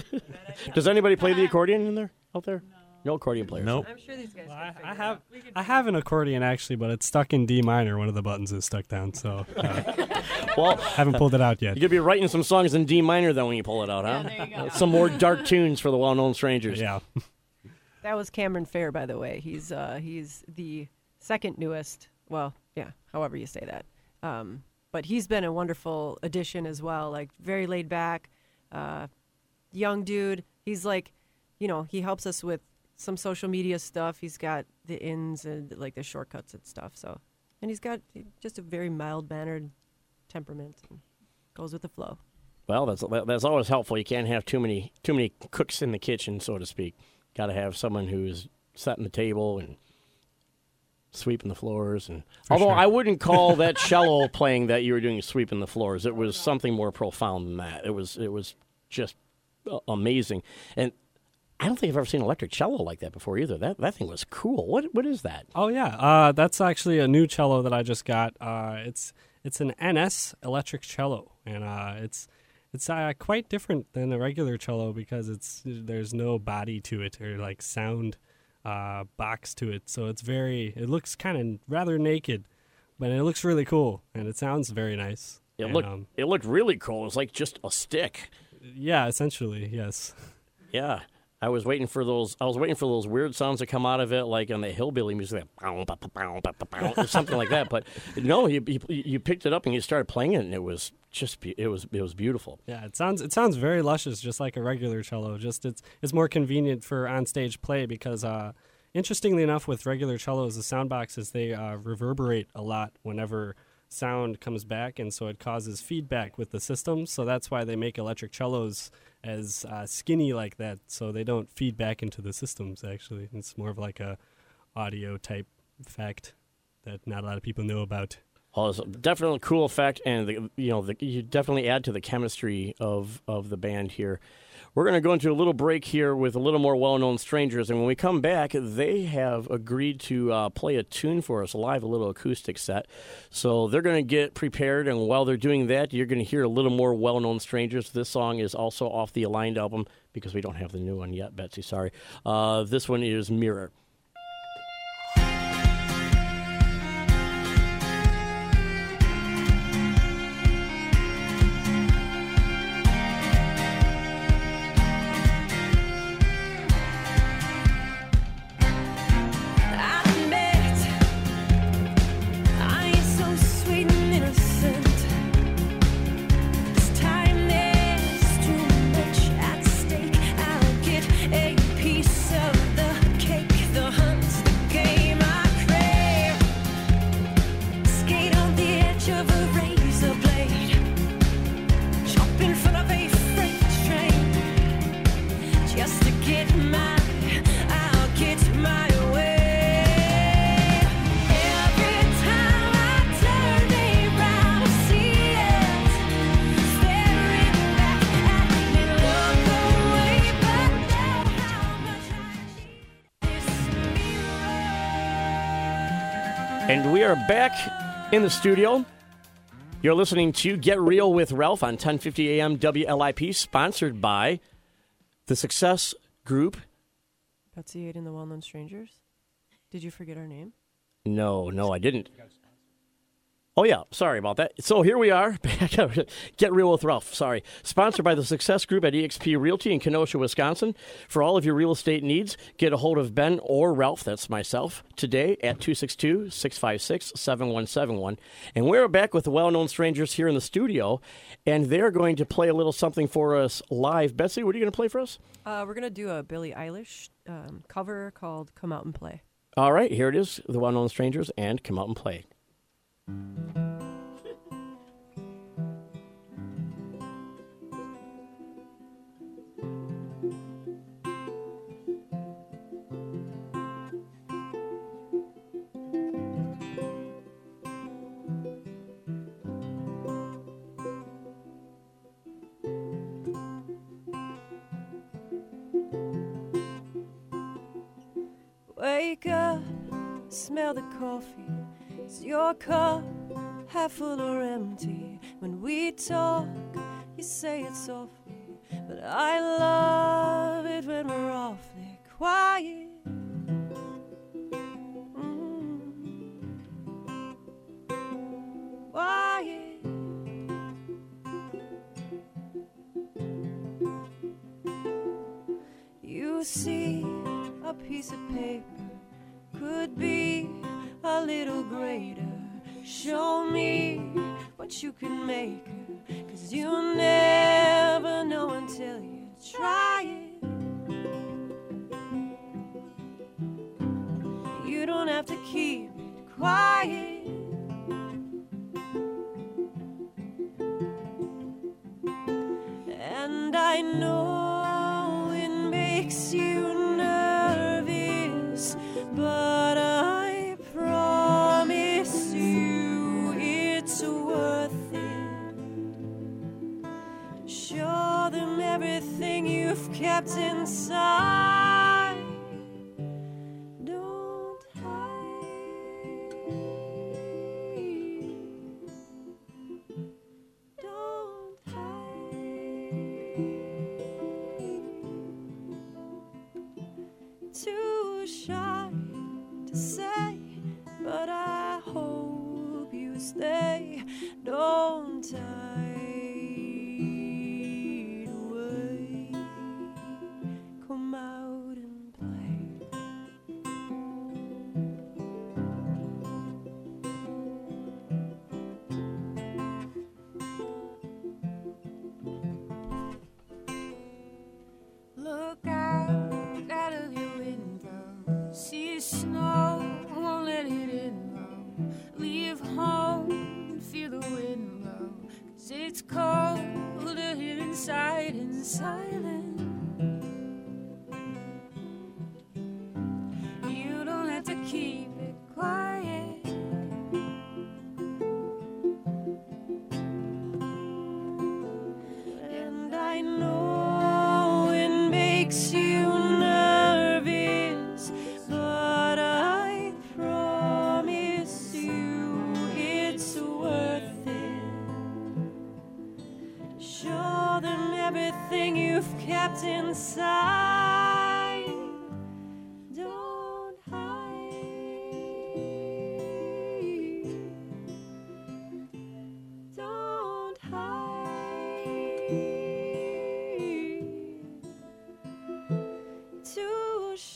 does anybody play the accordion in there out there? No accordion players. Nope. I'm sure these guys. I, I have I have an accordion actually, but it's stuck in D minor. One of the buttons is stuck down, so uh, Well, haven't pulled it out yet. you could be writing some songs in D minor then when you pull it out, huh? there you go. Some more dark tunes for the well-known strangers. Yeah, That was Cameron Fair, by the way. He's uh, he's the second newest. Well, yeah, however you say that. Um, but he's been a wonderful addition as well. Like very laid back, uh, young dude. He's like, you know, he helps us with some social media stuff. He's got the ins and like the shortcuts and stuff. So, and he's got just a very mild mannered temperament. And goes with the flow. Well, that's that's always helpful. You can't have too many too many cooks in the kitchen, so to speak. Got to have someone who's setting the table and sweeping the floors. And although sure. I wouldn't call that cello playing that you were doing sweeping the floors, it was something more profound than that. It was it was just amazing. And I don't think I've ever seen an electric cello like that before either. That that thing was cool. What what is that? Oh yeah, uh, that's actually a new cello that I just got. Uh, it's it's an NS electric cello, and uh, it's it's uh, quite different than a regular cello because it's there's no body to it or like sound uh, box to it. So it's very it looks kind of rather naked, but it looks really cool and it sounds very nice. It And, looked um, it looked really cool. It was like just a stick. yeah, essentially yes. Yeah. I was waiting for those. I was waiting for those weird sounds to come out of it, like on the hillbilly music, like, or something like that. But no, you, you you picked it up and you started playing it, and it was just it was it was beautiful. Yeah, it sounds it sounds very luscious, just like a regular cello. Just it's it's more convenient for onstage play because, uh, interestingly enough, with regular cellos, the sound boxes they uh, reverberate a lot whenever sound comes back, and so it causes feedback with the system. So that's why they make electric cellos as uh, skinny like that, so they don't feed back into the systems. Actually, it's more of like a audio type effect that not a lot of people know about. Well, it's definitely a cool effect, and the, you know the, you definitely add to the chemistry of of the band here. We're going to go into a little break here with a little more well-known strangers, and when we come back, they have agreed to uh, play a tune for us live, a little acoustic set. So they're going to get prepared, and while they're doing that, you're going to hear a little more well-known strangers. This song is also off the Aligned album because we don't have the new one yet, Betsy. Sorry. Uh, this one is Mirror. In the studio. You're listening to Get Real with Ralph on 1050 AM WLIP, sponsored by the Success Group. Betsy Ade and the Well Known Strangers. Did you forget our name? No, no, I didn't. Oh, yeah. Sorry about that. So here we are. Get Real with Ralph. Sorry. Sponsored by the Success Group at eXp Realty in Kenosha, Wisconsin. For all of your real estate needs, get a hold of Ben or Ralph, that's myself, today at 262 656 7171. And we're back with the well known strangers here in the studio, and they're going to play a little something for us live. Betsy, what are you going to play for us? Uh, we're gonna do a Billie Eilish um, cover called "Come Out and Play." All right, here it is the well known strangers, and come out and play. Wake up, smell the coffee. Is your cup half full or empty? When we talk, you say it softly, but I love it when we're awfully quiet.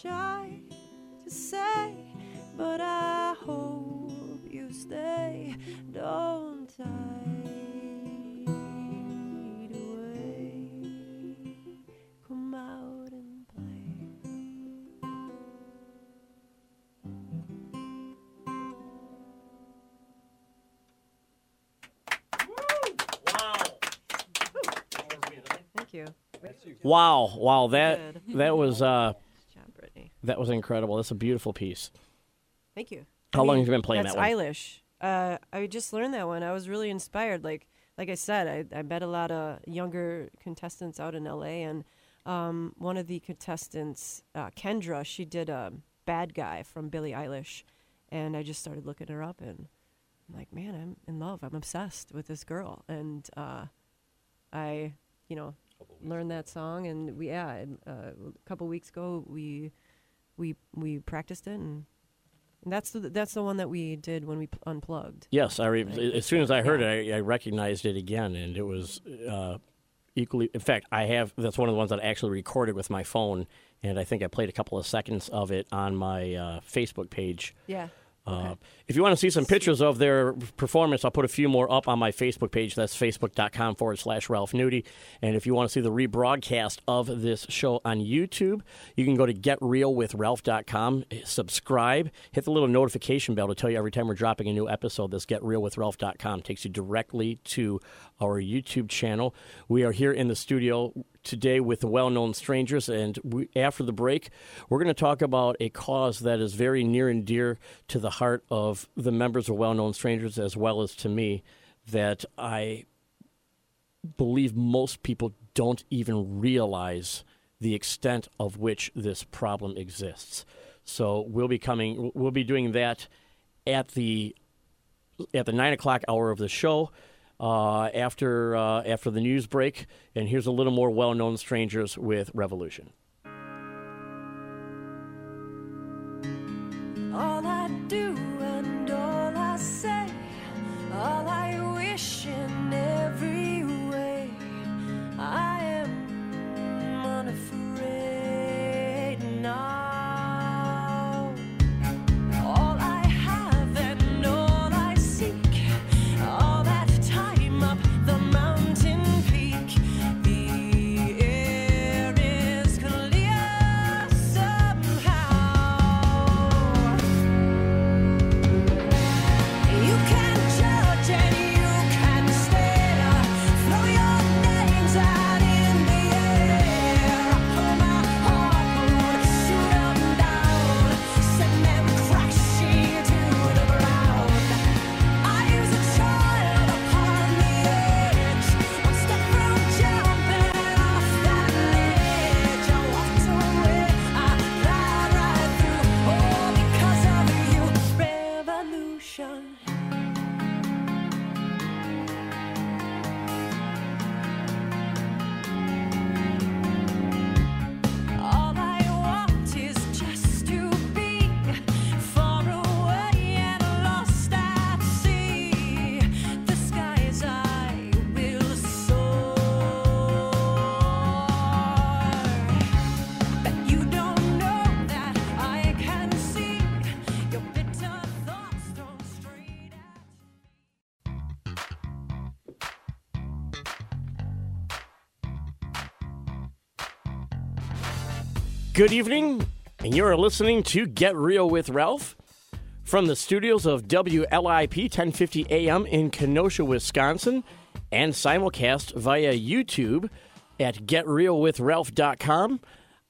Shy to say, but I hope you stay. Don't hide away. Come out and play. Thank you. Wow, wow, that Good. that was uh, Good job, Brittany. That was incredible. That's a beautiful piece. Thank you. How long have you been playing That's that one? Eilish. Uh, I just learned that one. I was really inspired. Like like I said, I, I met a lot of younger contestants out in LA, and um, one of the contestants, uh, Kendra, she did a bad guy from Billie Eilish, and I just started looking her up, and I'm like, man, I'm in love. I'm obsessed with this girl, and uh, I, you know, learned that song, and we yeah, uh, a couple weeks ago we we we practiced it, and, and that's the that's the one that we did when we p- unplugged. Yes, I re- Right. as soon as I heard Yeah. it, I, I recognized it again, and it was uh, equally. In fact, I have that's one of the ones that I actually recorded with my phone, and I think I played a couple of seconds of it on my uh, Facebook page. Yeah. Uh, if you want to see some pictures of their performance, I'll put a few more up on my Facebook page. That's facebook.com forward slash Ralph Nudie. And if you want to see the rebroadcast of this show on YouTube, you can go to getrealwithralph.com, subscribe, hit the little notification bell to tell you every time we're dropping a new episode. This getrealwithralph.com takes you directly to our YouTube channel. We are here in the studio today with the well known strangers. And we, after the break, we're going to talk about a cause that is very near and dear to the heart of the members of well known strangers as well as to me that I believe most people don't even realize the extent of which this problem exists. So we'll be coming, we'll be doing that at the at the nine o'clock hour of the show after uh, after the news break. And here's a little more well-known strangers with Revolution. All I do and all I say, all I Good evening, and you are listening to Get Real with Ralph from the studios of WLIP 1050 AM in Kenosha, Wisconsin, and simulcast via YouTube at getrealwithralph.com.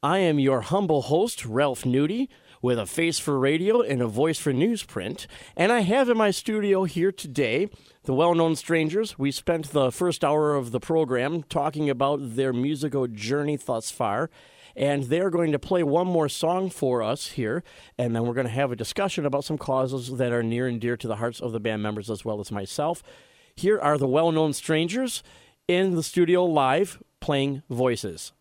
I am your humble host, Ralph Nudie, with a face for radio and a voice for newsprint. And I have in my studio here today the well known strangers. We spent the first hour of the program talking about their musical journey thus far. And they're going to play one more song for us here, and then we're going to have a discussion about some causes that are near and dear to the hearts of the band members as well as myself. Here are the well known strangers in the studio live playing voices.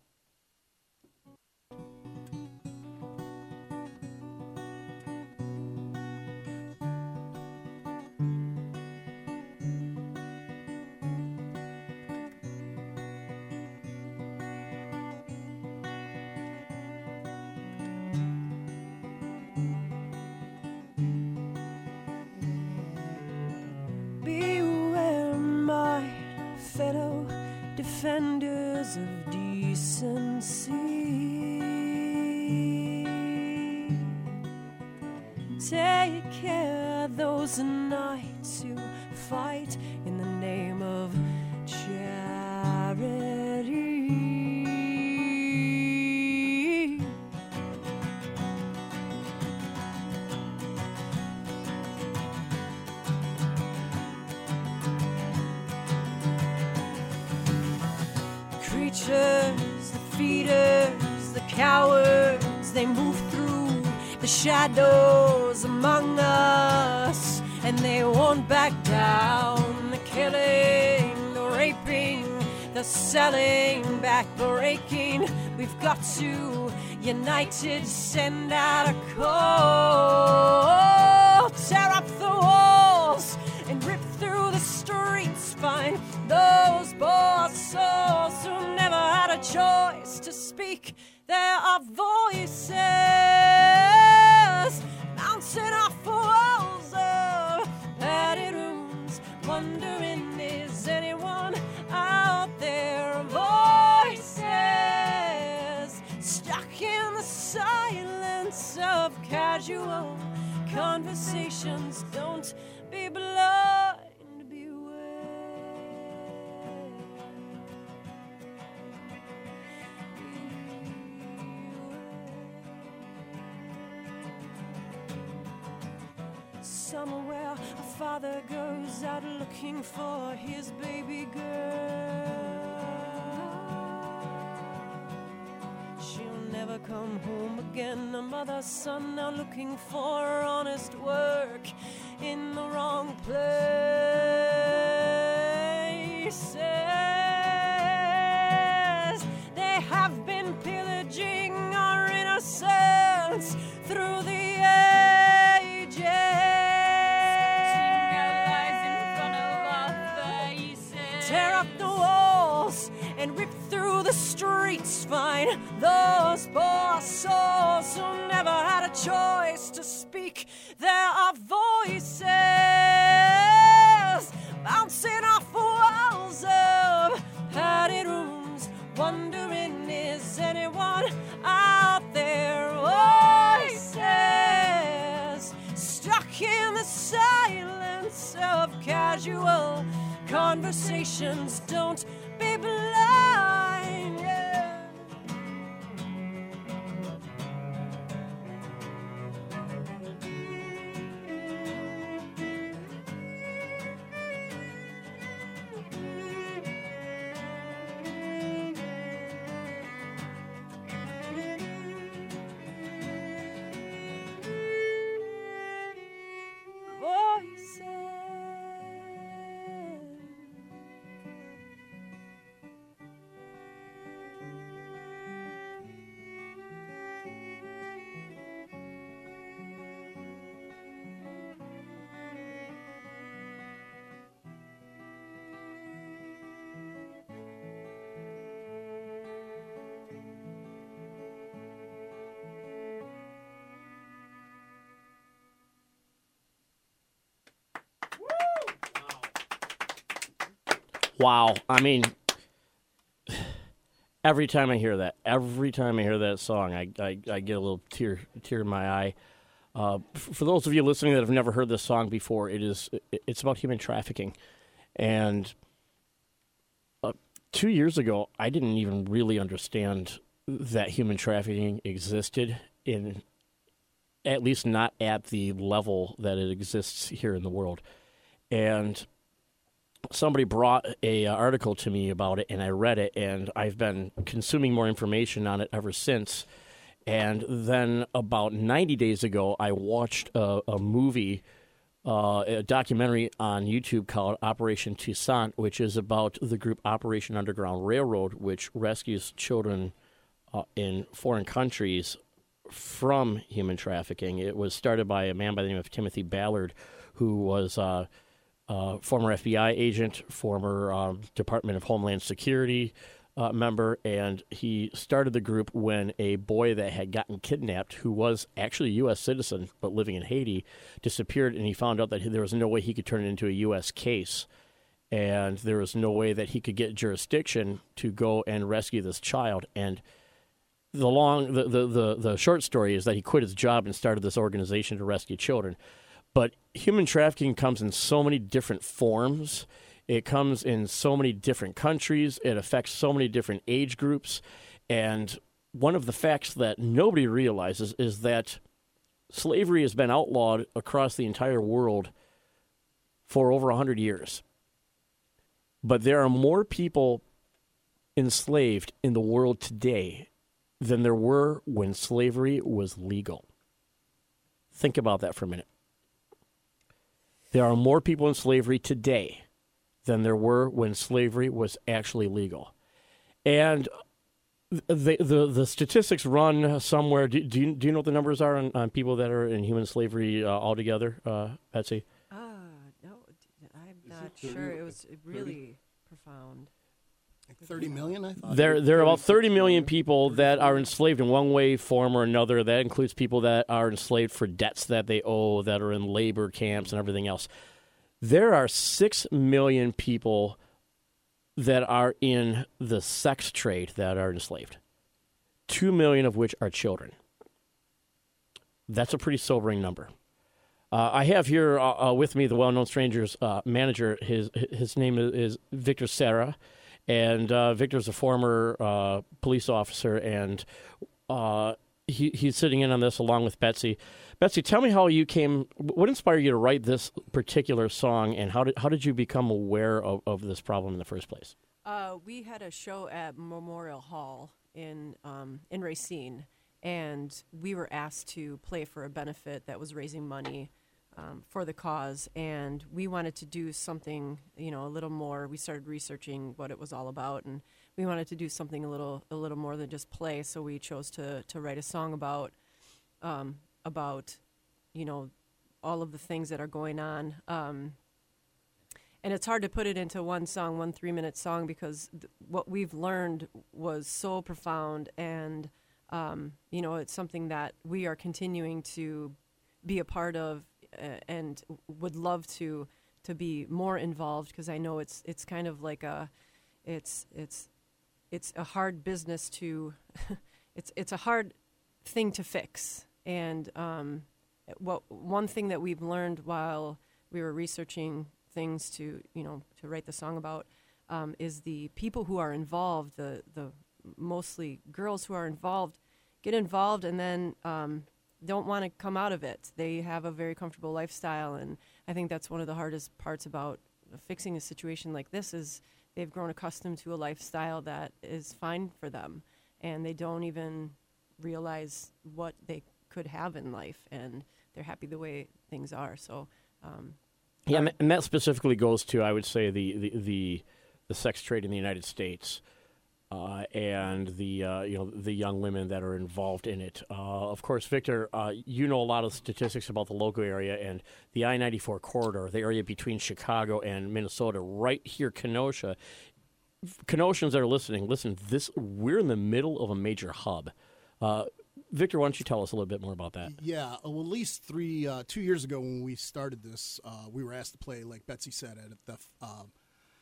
Defenders of decency. Take care those knights who fight in the name of charity. They move through the shadows among us, and they won't back down. The killing, the raping, the selling, back breaking. We've got to united send out a call. Tear up the walls and rip through the streets. Find those poor souls who never had a choice to speak. There are voices bouncing off the walls of padded rooms, wondering is anyone out there? Voices stuck in the silence of casual conversations. Don't be blind, Somewhere a father goes out looking for his baby girl. She'll never come home again. A mother, son are looking for honest work in the wrong places. They have been pillaging our innocence through the and rip through the streets. Find those poor souls who never had a choice to speak. There are voices bouncing off walls of padded rooms, wondering is anyone out there? Voices stuck in the silence of casual conversations. Don't blind. Wow. I mean, every time I hear that, every time I hear that song, I, I, I get a little tear tear in my eye. Uh, for those of you listening that have never heard this song before, it is it's about human trafficking, and uh, two years ago, I didn't even really understand that human trafficking existed in at least not at the level that it exists here in the world, and somebody brought a uh, article to me about it and I read it and I've been consuming more information on it ever since. And then about 90 days ago, I watched a, a movie, uh, a documentary on YouTube called Operation Toussaint, which is about the group Operation Underground Railroad, which rescues children uh, in foreign countries from human trafficking. It was started by a man by the name of Timothy Ballard, who was uh, former FBI agent, former um, Department of Homeland Security uh, member, and he started the group when a boy that had gotten kidnapped, who was actually a U.S. citizen but living in Haiti, disappeared, and he found out that there was no way he could turn it into a U.S. case. And there was no way that he could get jurisdiction to go and rescue this child. And the long the, the, the, the short story is that he quit his job and started this organization to rescue children. But human trafficking comes in so many different forms. It comes in so many different countries. It affects so many different age groups. And one of the facts that nobody realizes is that slavery has been outlawed across the entire world for over 100 years. But there are more people enslaved in the world today than there were when slavery was legal. Think about that for a minute. There are more people in slavery today than there were when slavery was actually legal. And the the, the statistics run somewhere. Do, do, you, do you know what the numbers are on, on people that are in human slavery uh, altogether, uh, Betsy? Ah, no, I'm not sure. It was really profound. 30 million, I thought. There, there are about 30 million people that are enslaved in one way, form, or another. That includes people that are enslaved for debts that they owe, that are in labor camps, and everything else. There are 6 million people that are in the sex trade that are enslaved, 2 million of which are children. That's a pretty sobering number. Uh, I have here uh, uh, with me the well-known stranger's uh, manager. His his name is, is Victor Serra, and uh, Victor's a former uh, police officer, and uh, he he's sitting in on this along with Betsy. Betsy, tell me how you came. What inspired you to write this particular song, and how did how did you become aware of, of this problem in the first place? Uh, we had a show at Memorial Hall in um, in Racine, and we were asked to play for a benefit that was raising money um, for the cause. And we wanted to do something, you know, a little more. We started researching what it was all about, and we wanted to do something a little a little more than just play. So we chose to to write a song about um, about you know all of the things that are going on. Um, and it's hard to put it into one song, one three minute song, because th- what we've learned was so profound, and um, you know, it's something that we are continuing to be a part of, and would love to to be more involved because I know it's it's kind of like a, it's it's it's a hard business to, it's it's a hard thing to fix, and um, what one thing that we've learned while we were researching things to you know to write the song about um, is the people who are involved the the mostly girls who are involved get involved and then um, don't want to come out of it they have a very comfortable lifestyle and i think that's one of the hardest parts about fixing a situation like this is they've grown accustomed to a lifestyle that is fine for them and they don't even realize what they could have in life and they're happy the way things are so um, Yeah, and- that specifically goes to I would say the the the, the sex trade in the United States. Uh, and the uh, you know the young women that are involved in it. Uh, of course, Victor, uh, you know a lot of statistics about the local area and the I ninety four corridor, the area between Chicago and Minnesota, right here, Kenosha. Kenoshans that are listening, listen. This we're in the middle of a major hub. Uh, Victor, why don't you tell us a little bit more about that? Yeah, well, at least three, uh, two years ago when we started this, we were asked to play, like Betsy said, at the uh,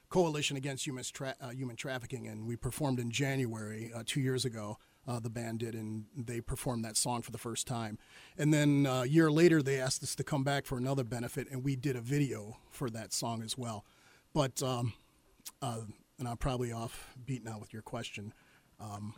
Coalition Against Human, Tra- uh, Human Trafficking, and we performed in January uh, two years ago. Uh, the band did, and they performed that song for the first time. And then uh, a year later, they asked us to come back for another benefit, and we did a video for that song as well. But, um, uh, and I'm probably off beat now with your question. Um,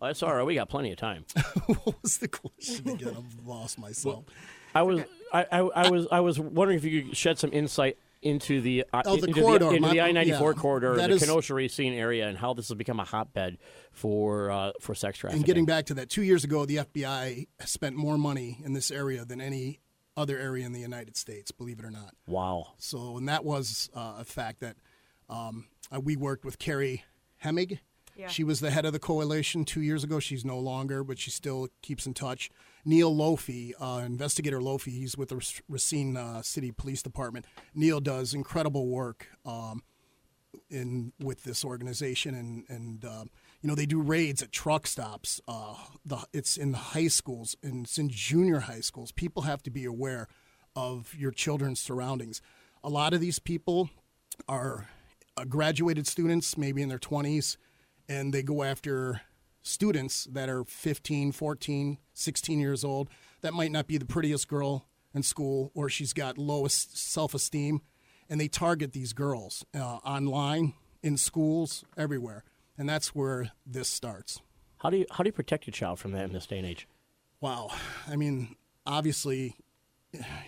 Oh, that's all right. We got plenty of time. what was the question again? I've lost myself. I was I, I, I was I was wondering if you could shed some insight into the uh, Oh, the into corridor. the, into the I ninety four corridor, the is- Kenosha Racine area, and how this has become a hotbed for uh, for sex trafficking. And getting back to that, two years ago, the FBI spent more money in this area than any other area in the United States, believe it or not. wow, So, and that was uh, a fact that um, uh, we worked with Carrie Hemmig. She was the head of the coalition two years ago. She's no longer, but she still keeps in touch. Neil Lofi, uh, investigator Lofi, he's with the Racine uh, City Police Department. Neil does incredible work um, in with this organization, and and uh, you know they do raids at truck stops. Uh, the it's in the high schools and it's in junior high schools. People have to be aware of your children's surroundings. A lot of these people are uh, graduated students, maybe in their 20s, and they go after students that are 15, 14, 16 years old that might not be the prettiest girl in school or she's got lowest self-esteem and they target these girls uh, online in schools everywhere and that's where this starts how do you how do you protect your child from that in this day and age? Wow. I mean, obviously,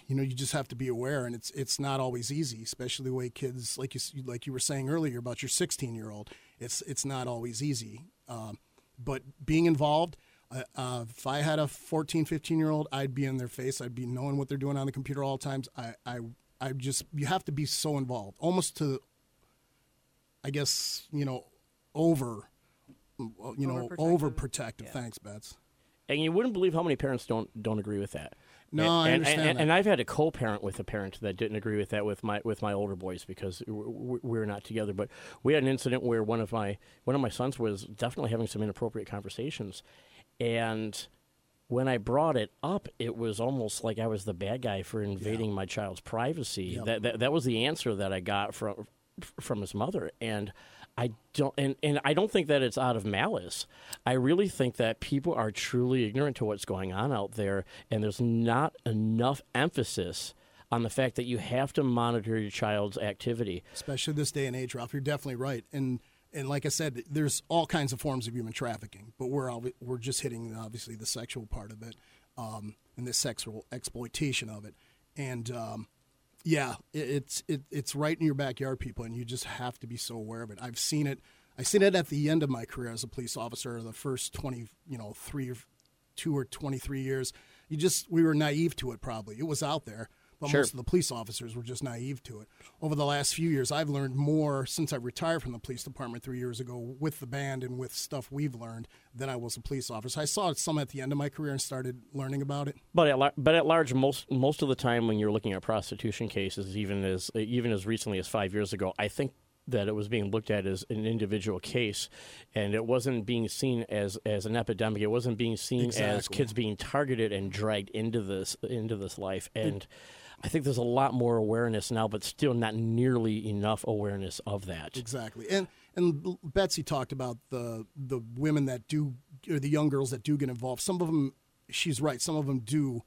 you know, you just have to be aware, and it's it's not always easy, especially the way kids, like you like you were saying earlier about your 16 year old. It's it's not always easy. Um, but being involved, Uh, uh, if I had a 14, 15 year old, I'd be in their face. I'd be knowing what they're doing on the computer all the times. I, I, I just you have to be so involved, almost to, I guess you know, over, you know, Overprotective. overprotective. Yeah. Thanks, Bets. And you wouldn't believe how many parents don't don't agree with that. No, and, I and- understand And, that. and I've had to co-parent with a parent that didn't agree with that with my with my older boys because w- w- we were not together. But we had an incident where one of my one of my sons was definitely having some inappropriate conversations, and when I brought it up, it was almost like I was the bad guy for invading my child's privacy. Yep. That, that that was the answer that I got from from his mother, and I don't and, and I don't think that it's out of malice. I really think that people are truly ignorant to what's going on out there, and there's not enough emphasis on the fact that you have to monitor your child's activity. especially this day and age, Ralph. You're definitely right. And and like I said, there's all kinds of forms of human trafficking, but we're we're just hitting obviously the sexual part of it, um, and the sexual exploitation of it. And um, yeah, it, it's it, it's right in your backyard, people, and you just have to be so aware of it. I've seen it. I seen it at the end of my career as a police officer. The first twenty, you know, three, or two or twenty three years, you just we were naive to it. Probably it was out there, but Sure. most of the police officers were just naive to it. Over the last few years, I've learned more since I retired from the police department three years ago with the band and with stuff we've learned than I was a police officer. I saw some at the end of my career and started learning about it. But at, lar- but at large, most most of the time when you're looking at prostitution cases, even as even as recently as five years ago, I think that it was being looked at as an individual case, and it wasn't being seen as as an epidemic. It wasn't being seen as kids being targeted and dragged into this into this life. And I think there's a lot more awareness now, but still not nearly enough awareness of that. Exactly. And and Betsy talked about the the women that do or the young girls that do get involved. Some of them she's right. Some of them do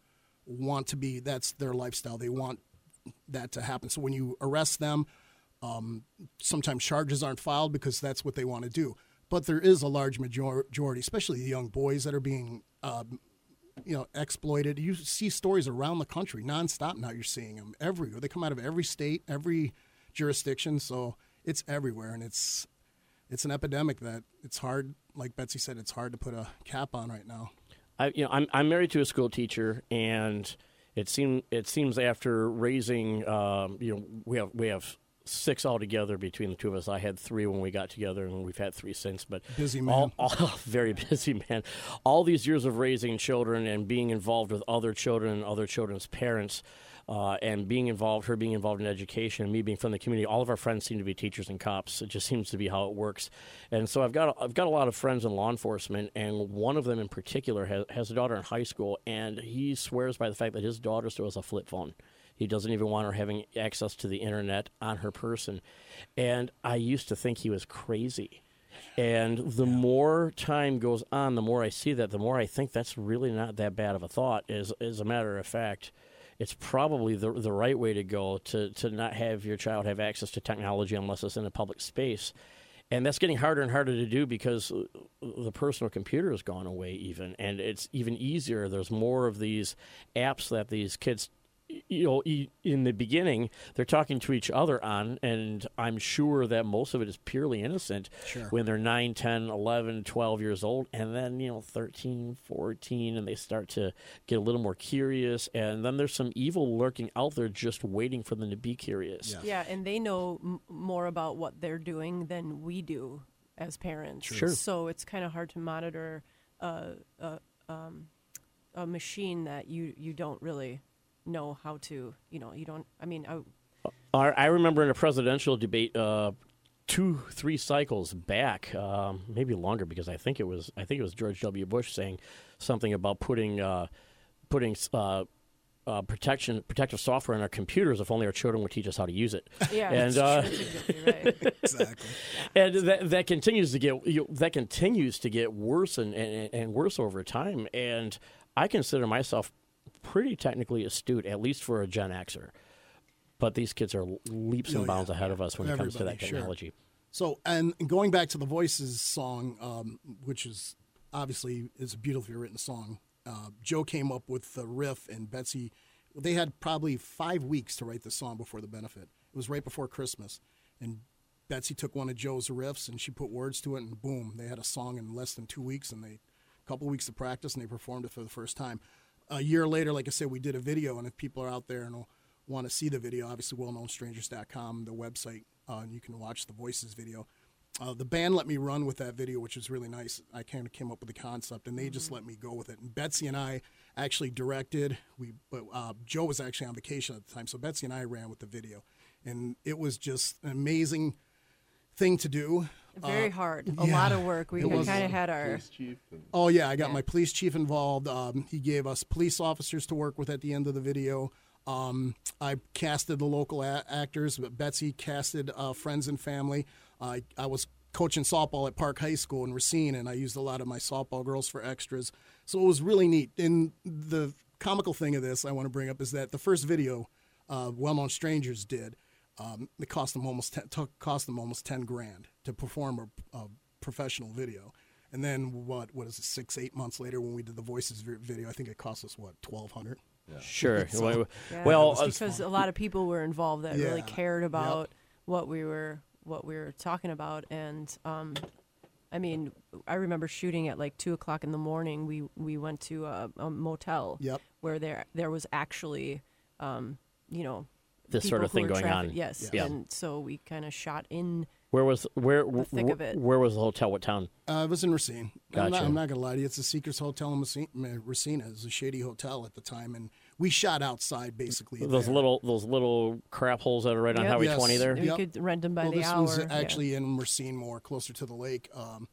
want to be that's their lifestyle. They want that to happen. So when you arrest them, um, sometimes charges aren't filed because that's what they want to do. But there is a large majority, especially the young boys that are being, um, you know, exploited. You see stories around the country nonstop now. You're seeing them everywhere. They come out of every state, every jurisdiction. So it's everywhere, and it's it's an epidemic that it's hard. Like Betsy said, it's hard to put a cap on right now. I, you know, I'm I'm married to a school teacher, and it seem it seems after raising, um, you know, we have we have six altogether between the two of us. I had three when we got together, and we've had three since. But Busy all, man. all very busy man. All these years of raising children and being involved with other children and other children's parents. Uh, and being involved, her being involved in education, and me being from the community, all of our friends seem to be teachers and cops. It just seems to be how it works. And so I've got I've got a lot of friends in law enforcement, and one of them in particular has, has a daughter in high school, and he swears by the fact that his daughter still has a flip phone. He doesn't even want her having access to the internet on her person. And I used to think he was crazy. And the more time goes on, the more I see that, the more I think that's really not that bad of a thought. As, as a matter of fact, it's probably the, the right way to go to, to not have your child have access to technology unless it's in a public space. And that's getting harder and harder to do because the personal computer has gone away, even. And it's even easier. There's more of these apps that these kids you know, e- in the beginning, they're talking to each other on, and I'm sure that most of it is purely innocent Sure. when they're 9, 10, 11, 12 years old. And then, you know, 13, 14, and they start to get a little more curious. And then there's some evil lurking out there just waiting for them to be curious. Yeah. Yeah, and they know m- more about what they're doing than we do as parents. Sure. So it's kind of hard to monitor a, a, um, a machine that you, you don't really know how to, you know, you don't, I mean, I, I I remember in a presidential debate, uh, two, three cycles back, um, maybe longer, because I think it was I think it was George W. Bush saying something about putting uh, putting uh, uh, protection protective software on our computers if only our children would teach us how to use it. yeah, And, that's uh, right. Exactly. and that that continues to get you know, that continues to get worse and, and and worse over time. And I consider myself pretty technically astute, at least for a Gen Xer. But these kids are leaps Oh, and bounds yeah. ahead of us when it comes to that Everybody, sure. technology. So, and going back to the Voices song, um, which is obviously is a beautifully written song. Uh, Joe came up with the riff, and Betsy. They had probably five weeks to write the song before the benefit. It was right before Christmas, and Betsy took one of Joe's riffs and she put words to it, and boom, they had a song in less than two weeks, and they a couple weeks of practice, and they performed it for the first time. A year later, like I said, we did a video, and if people are out there and want to see the video, obviously, wellknownstrangers.com, the website, uh, and you can watch the voices video. Uh, the band let me run with that video, which was really nice. I kind of came up with the concept, and they just let me go with it. And Betsy and I actually directed. We, but uh, Joe was actually on vacation at the time, so Betsy and I ran with the video, and it was just an amazing thing to do. Very Uh, hard. A yeah, lot of work. We kind of had our. Police chief and- Oh yeah, I got Yeah. my police chief involved. Um, he gave us police officers to work with at the end of the video. Um, I casted the local a- actors, but Betsy casted uh, friends and family. I I was coaching softball at Park High School in Racine, and I used a lot of my softball girls for extras. So it was really neat. And the comical thing of this I want to bring up is that the first video, uh, Well Known Strangers did, um, it cost them almost ten, took, cost them almost ten grand to perform a, a professional video. And then what? What is it? Six, eight months later, when we did the voices video, I think it cost us what twelve hundred. Sure. So- well, Yeah, well, it's uh, because a lot of people were involved that really cared about what we were what we were talking about, and um, I mean, I remember shooting at like two o'clock in the morning. We we went to a, a motel Yep. where there there was actually, um, you know, This sort of thing going traffic- on. Yes, Yeah. and so we kind of shot in. Where was where the thick wh- of it. where was the hotel? What town? Uh, it was in Racine. I'm, not, Gotcha. I'm not gonna lie to you. It's the Seekers Hotel in Racine. Racine. It was a shady hotel at the time, and we shot outside basically. Those there. little those little crap holes that are right on Highway Yes. 20 there. We Yep. could rent them by well, the this hour. was yeah. actually in Racine, more closer to the lake, um,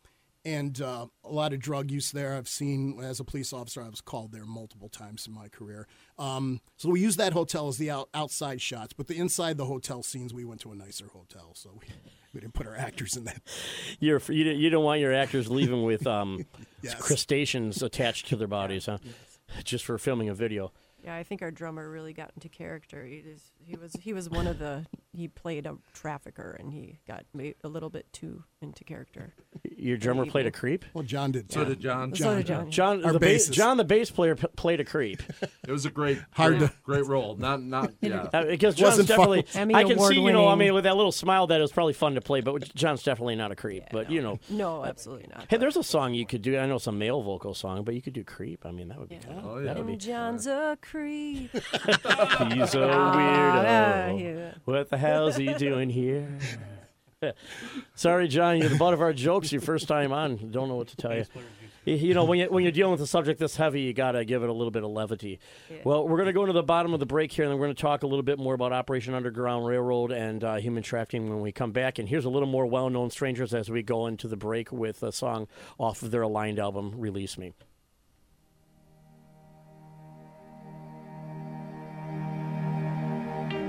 and uh, a lot of drug use there. I've seen as a police officer, I was called there multiple times in my career. Um, so we used that hotel as the out, outside shots, but the inside the hotel scenes, we went to a nicer hotel, so we, we didn't put our actors in that. You're you don't, you don't want your actors leaving with um, Yes. crustaceans attached to their bodies, huh? Just for filming a video. Yeah, I think our drummer really got into character. He, is, he was he was one of the he played a trafficker and he got ma- a little bit too into character. Your drummer played a creep. Well, John did. So did John. So did John. John Our the bass. John the bass player p- played a creep. It was a great, Hard great, to- great role. Not, not, yeah. Uh, because John's Wasn't definitely. Emmy I can see, you know, I mean, with that little smile, that it was probably fun to play. But John's definitely not a creep. but you know, No, absolutely not. hey, there's a song you could do. I know it's a male vocal song, but you could do creep. I mean, that would be. Yeah. Kind Oh, yeah. That would be. And John's a creep. He's a Ah, weirdo. yeah. What the hell's he doing here? Sorry, John, you're the butt of our jokes. Your first time on, don't know what to tell you. You- You know, when you when you're dealing with a subject this heavy, you gotta give it a little bit of levity. Well, we're gonna go into the bottom of the break here, and then we're gonna talk a little bit more about Operation Underground Railroad and uh, human trafficking when we come back. And here's a little more well-known strangers as we go into the break with a song off of their aligned album, "Release Me."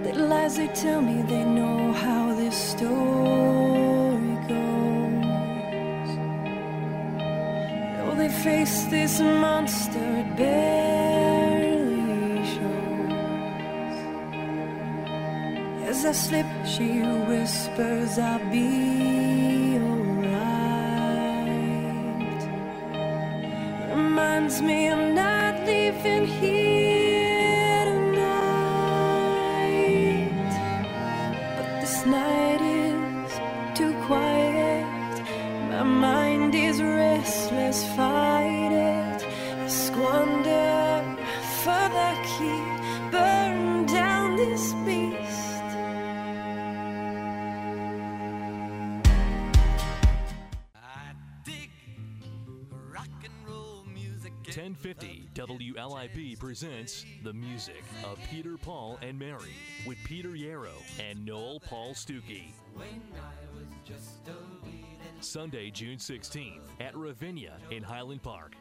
Little lies they tell me they know how this story goes. Though they face this monster, it barely shows. As I slip, she whispers, I'll be alright. Reminds me I'm not leaving here 1050 WLIP presents the music of Peter, Paul, and Mary with Peter Yarrow and Noel Paul Stookey. Sunday, June 16th at Ravinia in Highland Park.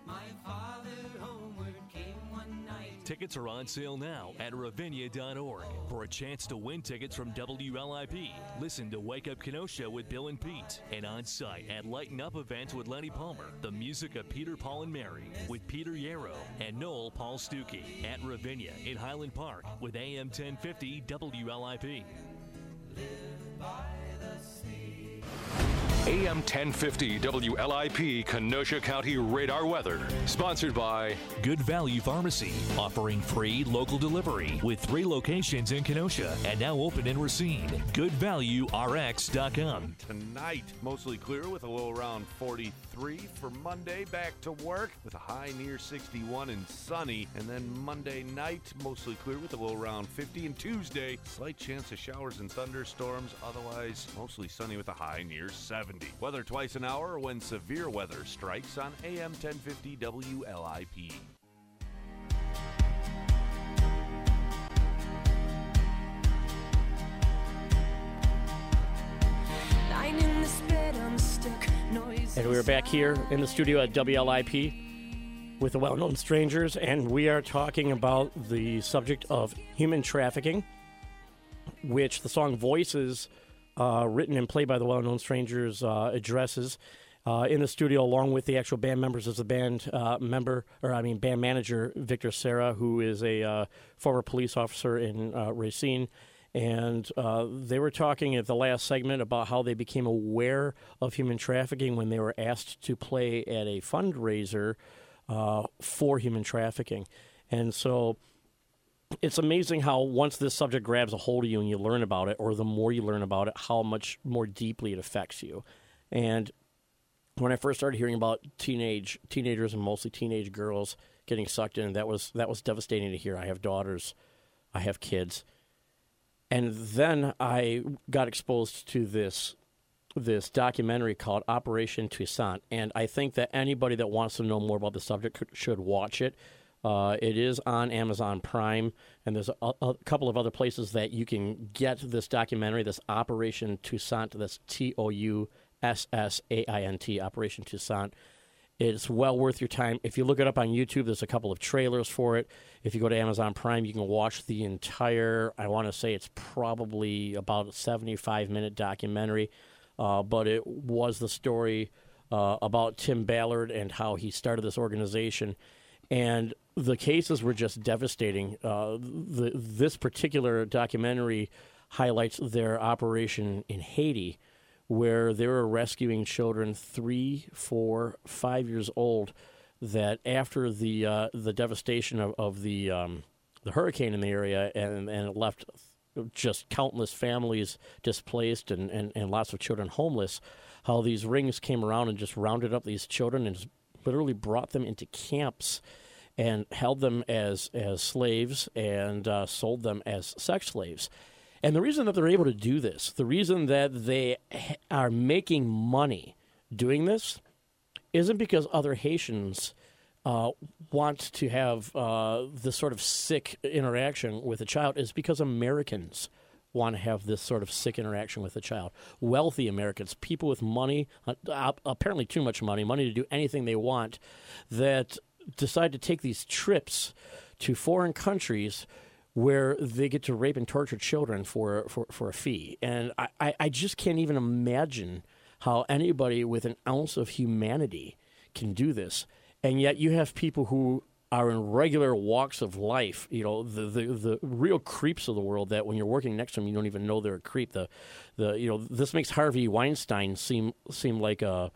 Tickets are on sale now at ravinia.org. For a chance to win tickets from WLIP, listen to Wake Up Kenosha with Bill and Pete, and on site at Lighten Up events with Lenny Palmer. The music of Peter, Paul, and Mary with Peter Yarrow and Noel Paul Stookey at Ravinia in Highland Park with AM 1050 WLIP. AM 1050 WLIP Kenosha County Radar Weather. Sponsored by Good Value Pharmacy, offering free local delivery with three locations in Kenosha and now open in Racine. GoodValueRx.com. Tonight, mostly clear with a low around 43. For Monday, back to work with a high near 61 and sunny. And then Monday night, mostly clear with a low around 50. And Tuesday, slight chance of showers and thunderstorms. Otherwise, mostly sunny with a high near 70. Weather twice an hour when severe weather strikes on AM 1050 WLIP. Lying in this bed, I'm stuck. Noise. And we are back here in the studio at WLIP with the well known strangers, and we are talking about the subject of human trafficking, which the song Voices, uh, written and played by the well known strangers, uh, addresses. Uh, in the studio, along with the actual band members, is the band uh, member, or I mean, band manager Victor Serra, who is a uh, former police officer in uh, Racine, and they were talking at the last segment about how they became aware of human trafficking when they were asked to play at a fundraiser for human trafficking. And so it's amazing how once this subject grabs a hold of you and you learn about it, or the more you learn about it, how much more deeply it affects you. And when I first started hearing about teenage teenagers and mostly teenage girls getting sucked in, that was that was devastating to hear. I have daughters, I have kids, and then I got exposed to this this documentary called Operation Toussaint, and I think that anybody that wants to know more about the subject should watch it. Uh, it is on Amazon Prime, and there's a, a couple of other places that you can get this documentary, this Operation Toussaint. this T O U S S A I N T, Operation Toussaint. It's well worth your time. If you look it up on YouTube, there's a couple of trailers for it. If you go to Amazon Prime, you can watch the entire, I want to say it's probably about a 75 minute documentary, uh, but it was the story uh, about Tim Ballard and how he started this organization. And the cases were just devastating. Uh, the, this particular documentary highlights their operation in Haiti where they were rescuing children three, four, five years old. That after the uh, the devastation of, of the um, the hurricane in the area and and it left just countless families displaced and, and, and lots of children homeless, how these rings came around and just rounded up these children and literally brought them into camps and held them as as slaves and uh, sold them as sex slaves. And the reason that they're able to do this, the reason that they are making money doing this, isn't because other Haitians uh, want to have uh, this sort of sick interaction with a child, is because Americans want to have this sort of sick interaction with a child. Wealthy Americans, people with money, uh, uh, apparently too much money, money to do anything they want, that decide to take these trips to foreign countries where they get to rape and torture children for for, for a fee. And I, I, I just can't even imagine how anybody with an ounce of humanity can do this. And yet you have people who are in regular walks of life, you know, the, the, the real creeps of the world that when you're working next to them, you don't even know they're a creep. The, the, you know, this makes Harvey Weinstein seem, seem like a,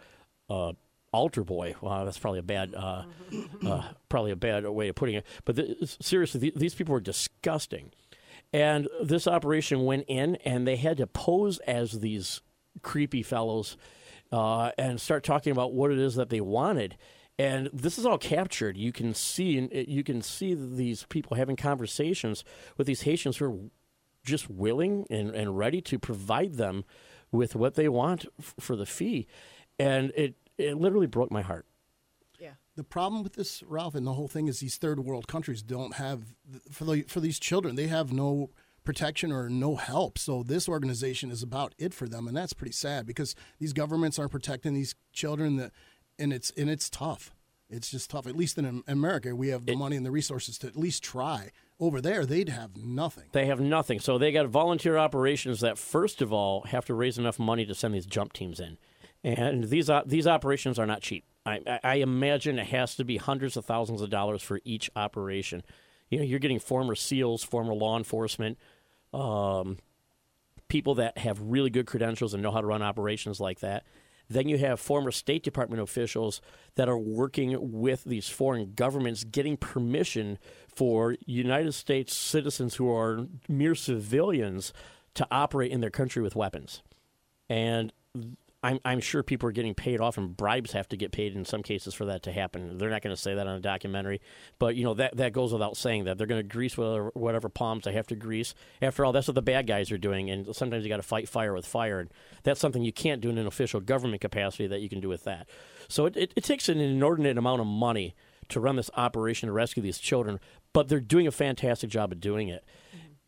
a altar boy. Wow, that's probably a bad, uh, uh, probably a bad way of putting it. But th- seriously, th- these people were disgusting. And this operation went in, and they had to pose as these creepy fellows uh, and start talking about what it is that they wanted. And this is all captured. You can see, you can see these people having conversations with these Haitians who are just willing and, and ready to provide them with what they want f- for the fee. And it, it literally broke my heart. Yeah. The problem with this, Ralph, and the whole thing is these third world countries don't have for the, for these children. They have no protection or no help. So this organization is about it for them, and that's pretty sad because these governments aren't protecting these children. That and it's and it's tough. It's just tough. At least in America, we have the money and the resources to at least try. Over there, they'd have nothing. They have nothing. So they got volunteer operations that, first of all, have to raise enough money to send these jump teams in. And these uh, these operations are not cheap. I, I- I imagine it has to be hundreds of thousands of dollars for each operation. You know, you're getting former SEALs, former law enforcement, um, people that have really good credentials and know how to run operations like that. Then you have former State Department officials that are working with these foreign governments, getting permission for United States citizens who are mere civilians to operate in their country with weapons. And I'm, I'm sure people are getting paid off, and bribes have to get paid in some cases for that to happen. They're not going to say that on a documentary, but you know that that goes without saying that they're going to grease whatever, whatever palms they have to grease. After all, that's what the bad guys are doing, and sometimes you got to fight fire with fire, and that's something you can't do in an official government capacity that you can do with that. So it, it, it takes an inordinate amount of money to run this operation to rescue these children, but they're doing a fantastic job of doing it.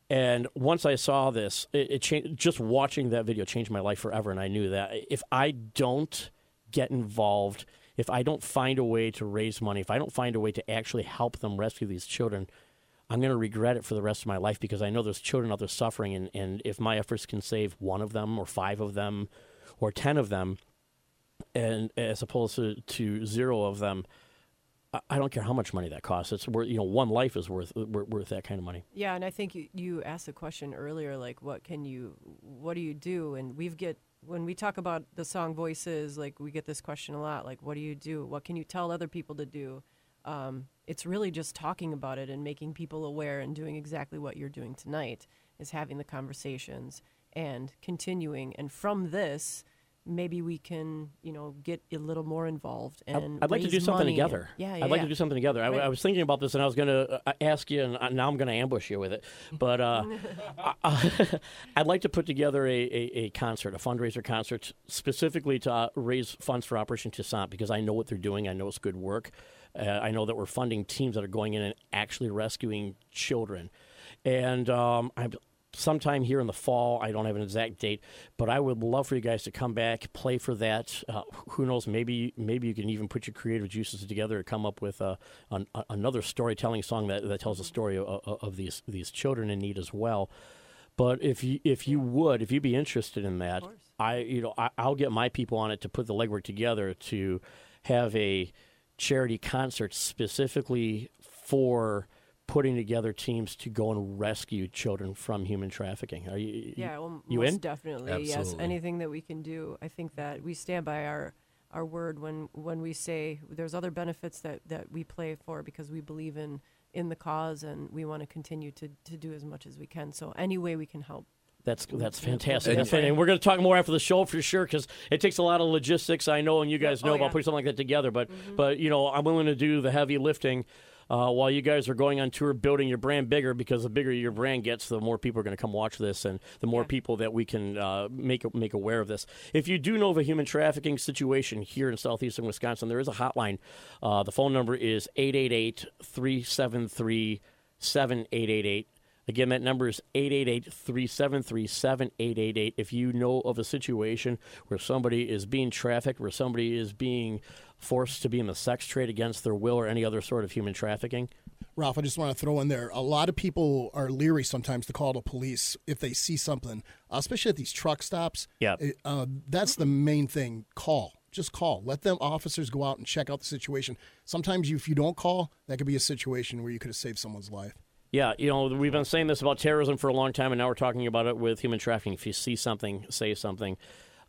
And once I saw this, it, it changed. Just watching that video changed my life forever. And I knew that if I don't get involved, if I don't find a way to raise money, if I don't find a way to actually help them rescue these children, I'm going to regret it for the rest of my life because I know there's children out there suffering. And, and if my efforts can save one of them, or five of them, or ten of them, and as opposed to, to zero of them, I- don't care how much money that costs. It's worth you know one life is worth worth, worth that kind of money. Yeah, and I think you, you asked a question earlier, like what can you, what do you do? And we've get when we talk about the song voices, like we get this question a lot, like what do you do? What can you tell other people to do? Um, it's really just talking about it and making people aware and doing exactly what you're doing tonight is having the conversations and continuing. And from this, maybe we can, you know, get a little more involved and I'd like to do something together. Yeah, yeah, I'd like yeah. to do something together. I, Right. I was thinking about this, and I was going to uh, ask you, and uh, now I'm going to ambush you with it. But uh, I, I'd like to put together a, a, a concert, a fundraiser concert, specifically to uh, raise funds for Operation Toussaint, because I know what they're doing. I know it's good work. Uh, I know that we're funding teams that are going in and actually rescuing children. And um, I'm sometime here in the fall. I don't have an exact date, but I would love for you guys to come back, play for that. Uh, who knows? Maybe maybe you can even put your creative juices together and come up with a, an, another storytelling song that, that tells the story of, of, of these these children in need as well. But if you if you would, if you'd be interested in that, I you know I, I'll get my people on it to put the legwork together to have a charity concert specifically for putting together teams to go and rescue children from human trafficking. Are you Yeah, well, you most in? definitely. Yes, anything that we can do. I think that we stand by our our word when when we say there's other benefits that that we play for because we believe in in the cause and we want to continue to to do as much as we can. So any way we can help. That's that's fantastic. and- That's fan- and we're going to talk more after the show for sure because it takes a lot of logistics. I know, and you guys Oh, know about yeah. Mm-hmm. putting something like that together. But but you know, I'm willing to do the heavy lifting uh, while you guys are going on tour, building your brand bigger. Because the bigger your brand gets, the more people are going to come watch this, and the more people that we can uh, make make aware of this. If you do know of a human trafficking situation here in southeastern Wisconsin, there is a hotline. Uh, the phone number is 888 373 7888. Again, that number is 888 373 7888. If you know of a situation where somebody is being trafficked, where somebody is being forced to be in the sex trade against their will or any other sort of human trafficking, Ralph, I just want to throw in there. A lot of people are leery sometimes to call the police if they see something, uh, especially at these truck stops. Yeah. Uh, that's the main thing. Call. Just call. Let them officers go out and check out the situation. Sometimes you, if you don't call, that could be a situation where you could have saved someone's life. Yeah, you know, we've been saying this about terrorism for a long time, and now we're talking about it with human trafficking. If you see something, say something.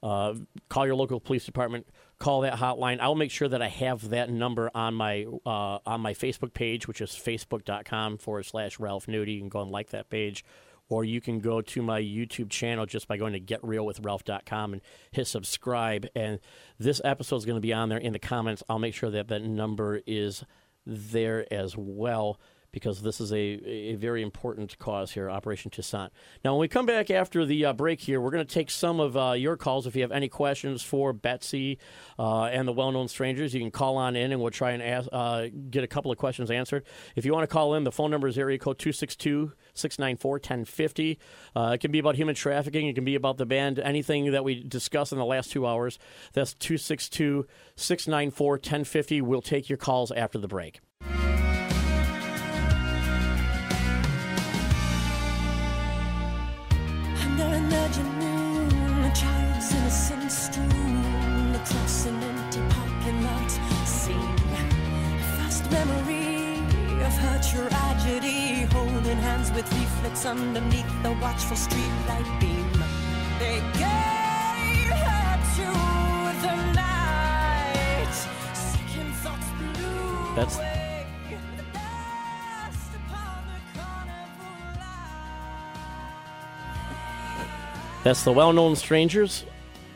Uh, call your local police department. Call that hotline. I'll make sure that I have that number on my uh, on my Facebook page, which is facebook.com forward slash Ralph Nudie. You can go and like that page, or you can go to my YouTube channel just by going to getrealwithralph.com and hit subscribe. And this episode is going to be on there in the comments. I'll make sure that that number is there as well because this is a, a very important cause here, Operation Toussaint. Now, when we come back after the uh, break here, we're going to take some of uh, your calls. If you have any questions for Betsy uh, and the well known strangers, you can call on in and we'll try and ask, uh, get a couple of questions answered. If you want to call in, the phone number is area code 262 694 1050. Uh, It can be about human trafficking, it can be about the band, anything that we discussed in the last two hours. That's 262 694 1050. We'll take your calls after the break. tragedy, holding hands with leaflets underneath the watchful streetlight beam. They gave her to the night. Second thoughts blew That's. That's the well known Strangers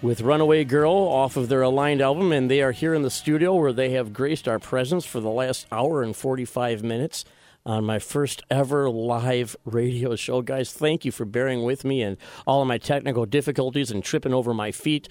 with Runaway Girl off of their Aligned album, and they are here in the studio where they have graced our presence for the last hour and 45 minutes on my first ever live radio show. Guys, thank you for bearing with me and all of my technical difficulties and tripping over my feet.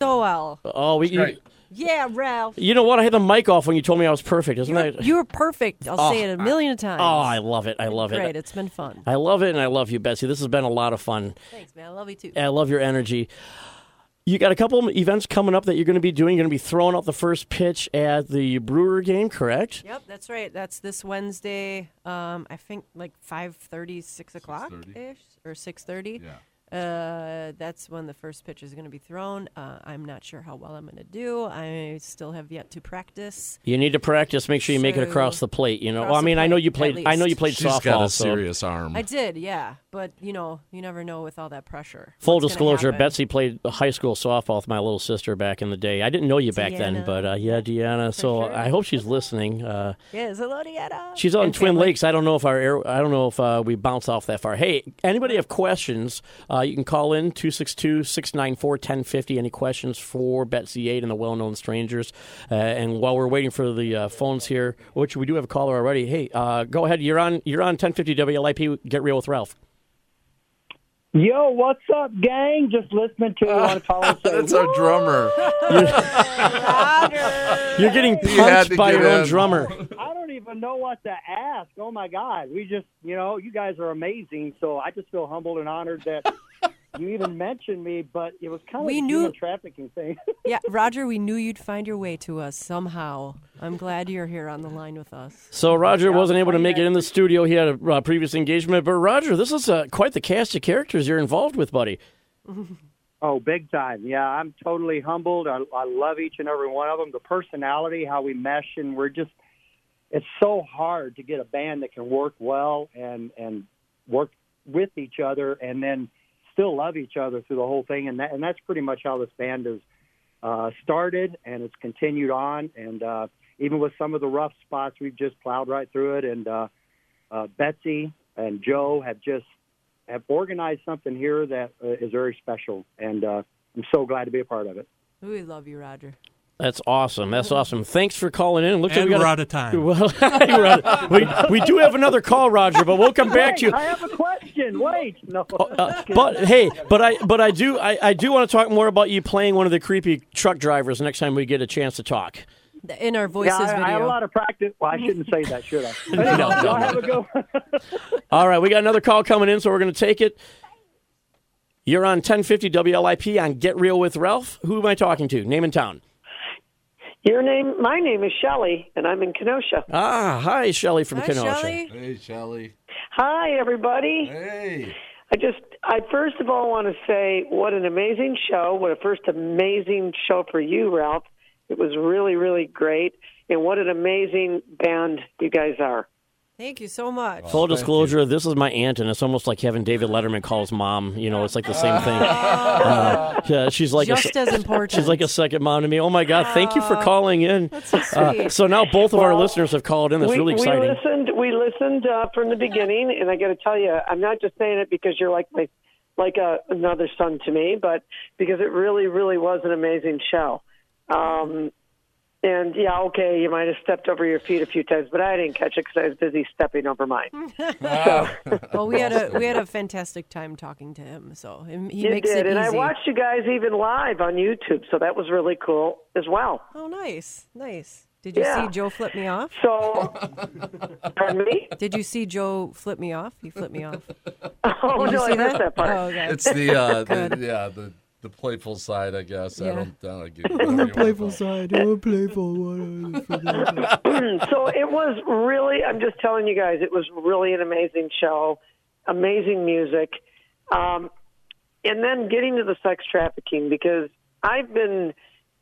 So well. Oh, we, you, Yeah, Ralph. you know what? I had the mic off when you told me I was perfect, isn't that? You were perfect. I'll Oh, say it a oh, million times. Oh, I love it. I love it. Great. It's been fun. I love it, and I love you, Betsy. This has been a lot of fun. Thanks, man. I love you too. I love your energy. You got a couple of events coming up that you're going to be doing. You're going to be throwing out the first pitch at the Brewer game, correct? Yep, that's right. That's this Wednesday. Um, I think like 5:30, 6 o'clock ish, or six thirty. Yeah. Uh, that's when the first pitch is going to be thrown. Uh, I'm not sure how well I'm going to do. I still have yet to practice. You need to practice. Make sure you make it So- across the plate. You know. Across Well, I the mean, I know plate, you at played. I know you least. played She's softball. got a so- serious arm. I did, yeah, but you know, you never know with all that pressure. Full what's gonna disclosure: happen. Betsy played high school softball with my little sister back in the day. I didn't know you back then, Deanna. but uh, yeah, Deanna. So sure. I hope she's listening. Uh, Yes, hello, Deanna. She's on And Twin family. Lakes. I don't know if our air, I don't know if uh, we bounce off that far. Hey, anybody have questions? Uh, you can call in 262-694-1050. Any questions for Betsy Ade and the well-known strangers? Uh, and while we're waiting for the uh, phones here, which we do have a caller already. Hey, uh, go ahead. You're on. You're on 1050 WLIP. Get real with Ralph. Yo, what's up, gang? Just listening to you on call and say, That's our drummer. You're getting He had punched to by get your own in. drummer. I don't even know what to ask. Oh my God, we just, you know, you guys are amazing. So I just feel humbled and honored that you even mentioned me. But it was kind of We a knew- human trafficking thing. Yeah, Roger, we knew you'd find your way to us somehow. I'm glad you're here on the line with us. So Roger Yeah, wasn't able to make it in the studio. He had a uh, previous engagement. But Roger, this is uh, quite the cast of characters you're involved with, buddy. Oh, big time. Yeah, I'm totally humbled. I, I love each and every one of them. The personality, how we mesh, and we're just, it's so hard to get a band that can work well and, and work with each other and then still love each other through the whole thing. And, that, and that's pretty much how this band has uh, started and it's continued on. And uh, even with some of the rough spots, we've just plowed right through it. And uh, uh, Betsy and Joe have just have organized something here that uh, is very special, and uh, I'm so glad to be a part of it. We love you, Roger. That's awesome. That's awesome. Thanks for calling in. Looks And like we we're got out of time. Well, we're out- we, we do have another call, Roger, but we'll come back to you. I have a question. Wait, no. Uh, but hey, but I but I do I, I do want to talk more about you playing one of the creepy truck drivers next time we get a chance to talk. In our voices yeah, I, I had a lot of practice. Well, I shouldn't say that, should I? No, no, Y'all no. have a go. All right, we got another call coming in, so we're going to take it. You're on 1050 WLIP on Get Real with Ralph. Who am I talking to? Name and town. Your name, my name is Shelley, and I'm in Kenosha. Ah, hi, Shelly from Hi, Kenosha. Shelley. Hey, Shelly. Hi, everybody. Hey. I just, I first of all want to say what an amazing show. What a first amazing show for you, Ralph. It was really, really great. And what an amazing band you guys are. Thank you so much. Full disclosure, this is my aunt, and it's almost like having David Letterman call his mom. You know, it's like the same thing. Uh, yeah, she's like a, Just as important. She's like a second mom to me. Oh my God! Thank you for calling in. That's so Uh, sweet. so now both of our listeners have called in. That's we, really exciting. We listened. We listened uh, from the beginning, and I got to tell you, I'm not just saying it because you're like my, like a, another son to me, but because it really, really was an amazing show. Um, and yeah, okay, you might have stepped over your feet a few times, but I didn't catch it because I was busy stepping over mine. well, we had a we had a fantastic time talking to him. So and he you makes did, it and I watched you guys even live on YouTube, so that was really cool as well. Oh, nice, nice. Did you Yeah. see Joe flip me off? So, pardon me. Did you see Joe flip me off? He flipped me off. Oh Did you no, see I missed that part. Oh, okay. It's the, uh, the yeah the the playful side, I guess. I don't. I don't get whatever you wanna call it. side. I'm playful one. so it was really i'm just telling you guys it was really an amazing show amazing music um, and then getting to the sex trafficking because i've been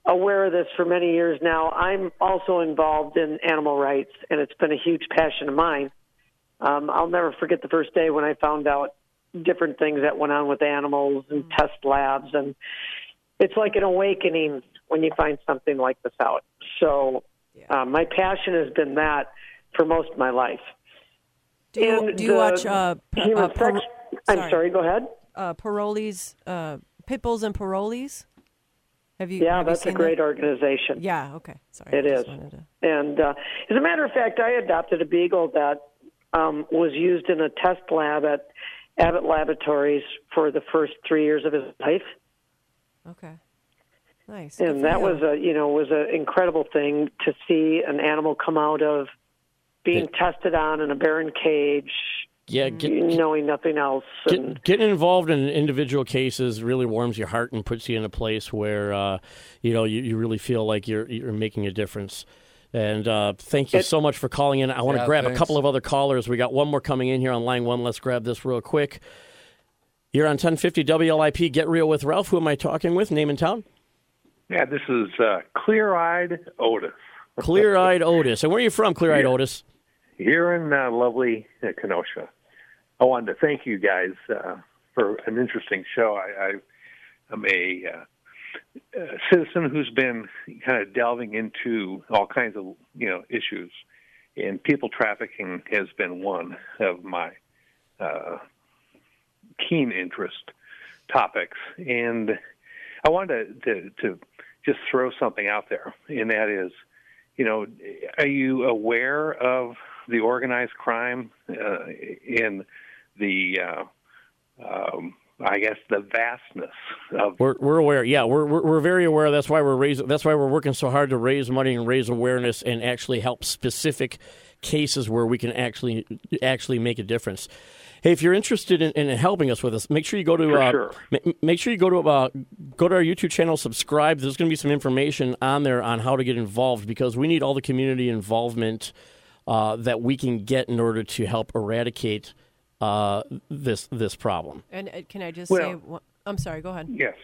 aware of this for many years now i'm also involved in animal rights and it's been a huge passion of mine um, i'll never forget the first day when i found out different things that went on with animals and test labs and it's like an awakening when you find something like this out so Uh, my passion has been that for most of my life. Do you, And do you watch uh, p- human uh, sex- I'm sorry, go ahead. Uh, parolees, uh, Pitbulls and Parolees? Have you Yeah, have you that's a great that? organization. Yeah, okay. Sorry. It is. to- And uh, as a matter of fact, I adopted a beagle that um, was used in a test lab at Abbott Laboratories for the first three years of his life. Okay. Nice. And that you. was a you know was an incredible thing to see an animal come out of being tested on in a barren cage Yeah, get, knowing nothing else and Get, getting involved in individual cases really warms your heart and puts you in a place where uh, you know you, you really feel like you're you're making a difference. And uh, thank you so much for calling in. I want to Yeah, grab a couple of other callers. We got one more coming in here on line one. Let's grab this real quick. You're on 1050 WLIP. Get real with Ralph. Who am I talking with? Name and town. Yeah, this is uh, Clear Eyed Otis. Clear Eyed Otis. And where are you from, Clear Eyed Yeah. Otis? Here in uh, lovely uh, Kenosha. I wanted to thank you guys uh, for an interesting show. I, I am a, uh, a citizen who's been kind of delving into all kinds of you know issues, and people trafficking has been one of my uh, keen interest topics. And I wanted to, to to just throw something out there, and that is, you know, are you aware of the organized crime uh, in the, uh, um, I guess, the vastness of We're, we're aware. Yeah, we're, we're we're very aware. That's why we're raising. That's why we're working so hard to raise money and raise awareness and actually help specific cases where we can actually actually make a difference. Hey, if you're interested in, in helping us with this, make sure you go to uh, sure. ma- make sure you go to uh, go to our YouTube channel, subscribe. There's going to be some information on there on how to get involved because we need all the community involvement uh, that we can get in order to help eradicate uh, this this problem. And uh, can I just Well- say, one, I'm sorry, go ahead. Yes.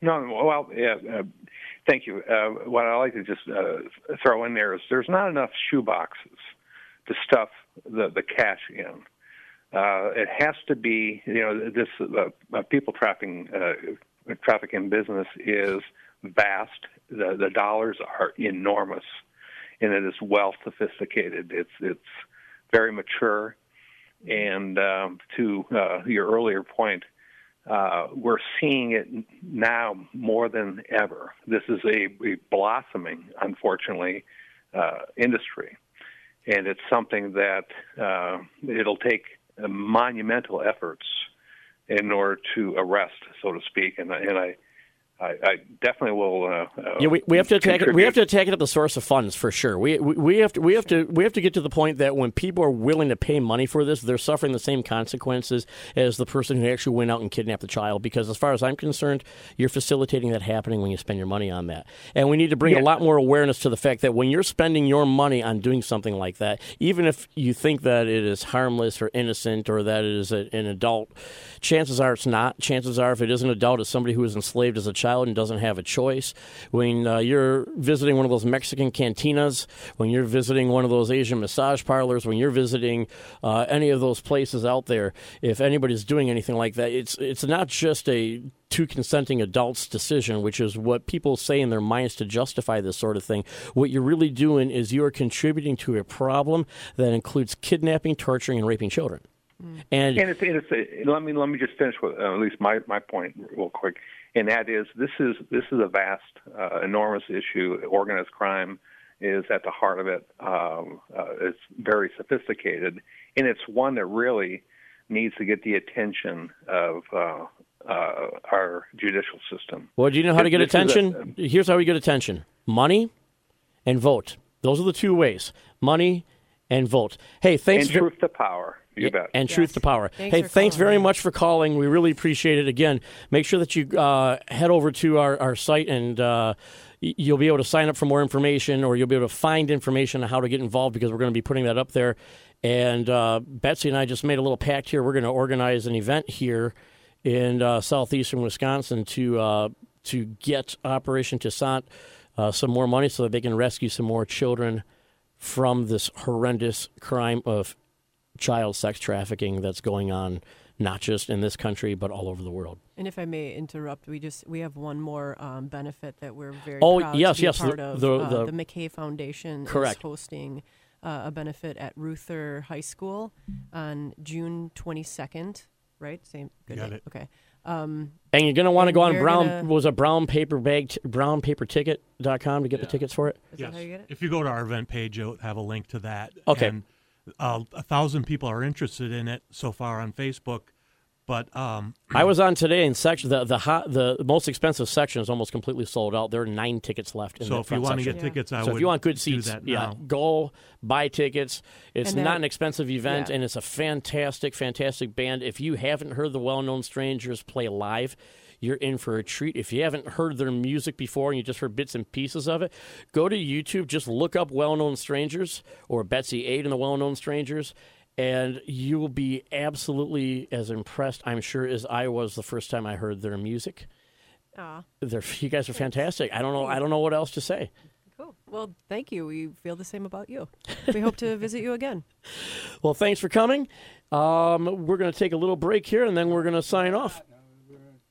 No, no, well, yeah, uh, thank you. Uh, what I like to just uh, throw in there is there's not enough shoe boxes to stuff the, the cash in. Uh, it has to be, you know, this uh, uh, people trafficking uh, trafficking business is vast. The the dollars are enormous, and it is well sophisticated. It's it's very mature, and um, to uh, your earlier point, uh, we're seeing it now more than ever. This is a, a blossoming, unfortunately, uh, industry, and it's something that uh, it'll take monumental efforts in order to arrest, so to speak. And, and I, I, I definitely will. Uh, uh, Yeah, we, we have to attack it. We have to attack it at the source of funds for sure. We, we we have to we have to we have to get to the point that when people are willing to pay money for this, they're suffering the same consequences as the person who actually went out and kidnapped the child. Because as far as I'm concerned, you're facilitating that happening when you spend your money on that. And we need to bring a lot more awareness to the fact that when you're spending your money on doing something like that, even if you think that it is harmless or innocent or that it is a, an adult, chances are it's not. Chances are, if it is an adult, it's somebody who was enslaved as a child and doesn't have a choice. When uh, you're visiting one of those Mexican cantinas, when you're visiting one of those Asian massage parlors, when you're visiting uh, any of those places out there, if anybody's doing anything like that, it's it's not just a two consenting adults decision, which is what people say in their minds to justify this sort of thing. What you're really doing is you are contributing to a problem that includes kidnapping, torturing, and raping children. And and it's, and it's let me let me just finish with uh, at least my my point real quick, and that is this is this is a vast, uh, enormous issue. Organized crime is at the heart of it. Um, uh, it's very sophisticated, and it's one that really needs to get the attention of uh, uh, our judicial system. Well, do you know how to get is a- attention? Here's how we get attention money and vote. Those are the two ways money and vote. Hey, thanks and ver- truth to power. You bet. and truth to power. Thanks hey, thanks calling very in. much for calling. We really appreciate it. Again, make sure that you uh, head over to our, our site and uh, you'll be able to sign up for more information or you'll be able to find information on how to get involved because we're going to be putting that up there. And uh, Betsy and I just made a little pact here. We're going to organize an event here in uh, southeastern Wisconsin to uh, to get Operation Toussaint uh, some more money so that they can rescue some more children from this horrendous crime of child sex trafficking that's going on not just in this country, but all over the world. And if I may interrupt, we just we have one more um, benefit that we're very Oh, proud yes, to be yes, the- part of. the- uh, the- McKay Foundation Correct. is hosting uh, a benefit at Ruther High School on June 22nd. Right? Same. Good Got day. it. Okay. Um, And you're going to want to go on brown gonna- was a brown paper bag t- brownpaperticket.com to get the tickets for it. Is that how you get it? If you go to our event page, you'll have a link to that. Okay. And, uh, a thousand people are interested in it so far on Facebook, but um, I was on today in section the the hot, the most expensive section is almost completely sold out. There are nine tickets left. In So that if you front wanna get Yeah. tickets, I so if you want good seats, yeah, go buy tickets. It's And not an expensive event, yeah. and it's a fantastic, fantastic band. If you haven't heard the well-known Strangers play live. You're in for a treat. If you haven't heard their music before and you just heard bits and pieces of it, go to YouTube. Just look up Well Known Strangers or Betsy Ade and the Well Known Strangers, and you will be absolutely as impressed, I'm sure, as I was the first time I heard their music. Aw. They're, you guys are fantastic. I don't know. I don't know what else to say. Cool. Well, thank you. We feel the same about you. We hope to visit you again. Well, thanks for coming. Um, we're going to take a little break here, and then we're going to sign off.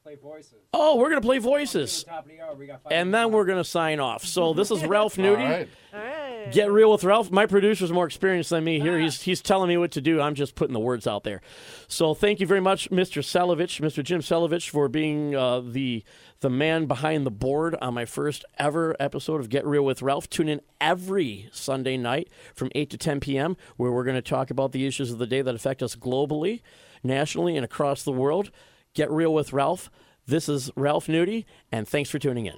Play voices. Oh, we're going to play voices, Top of the hour, we got and then we're going to sign off. So this is Ralph Nudie. All right. Get real with Ralph. My producer's more experienced than me here. He's he's telling me what to do. I'm just putting the words out there. So thank you very much, Mr. Selovich, Mr. Jim Selovich, for being uh, the the man behind the board on my first ever episode of Get Real with Ralph. Tune in every Sunday night from 8 to 10 p.m., where we're going to talk about the issues of the day that affect us globally, nationally, and across the world. Get Real with Ralph. This is Ralph Nudie, and thanks for tuning in.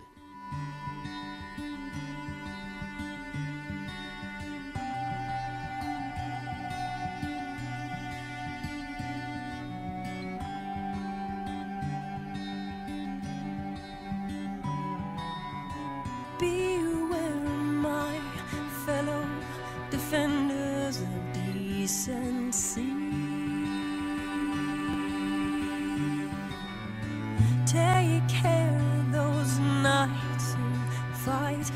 Care those nights who fight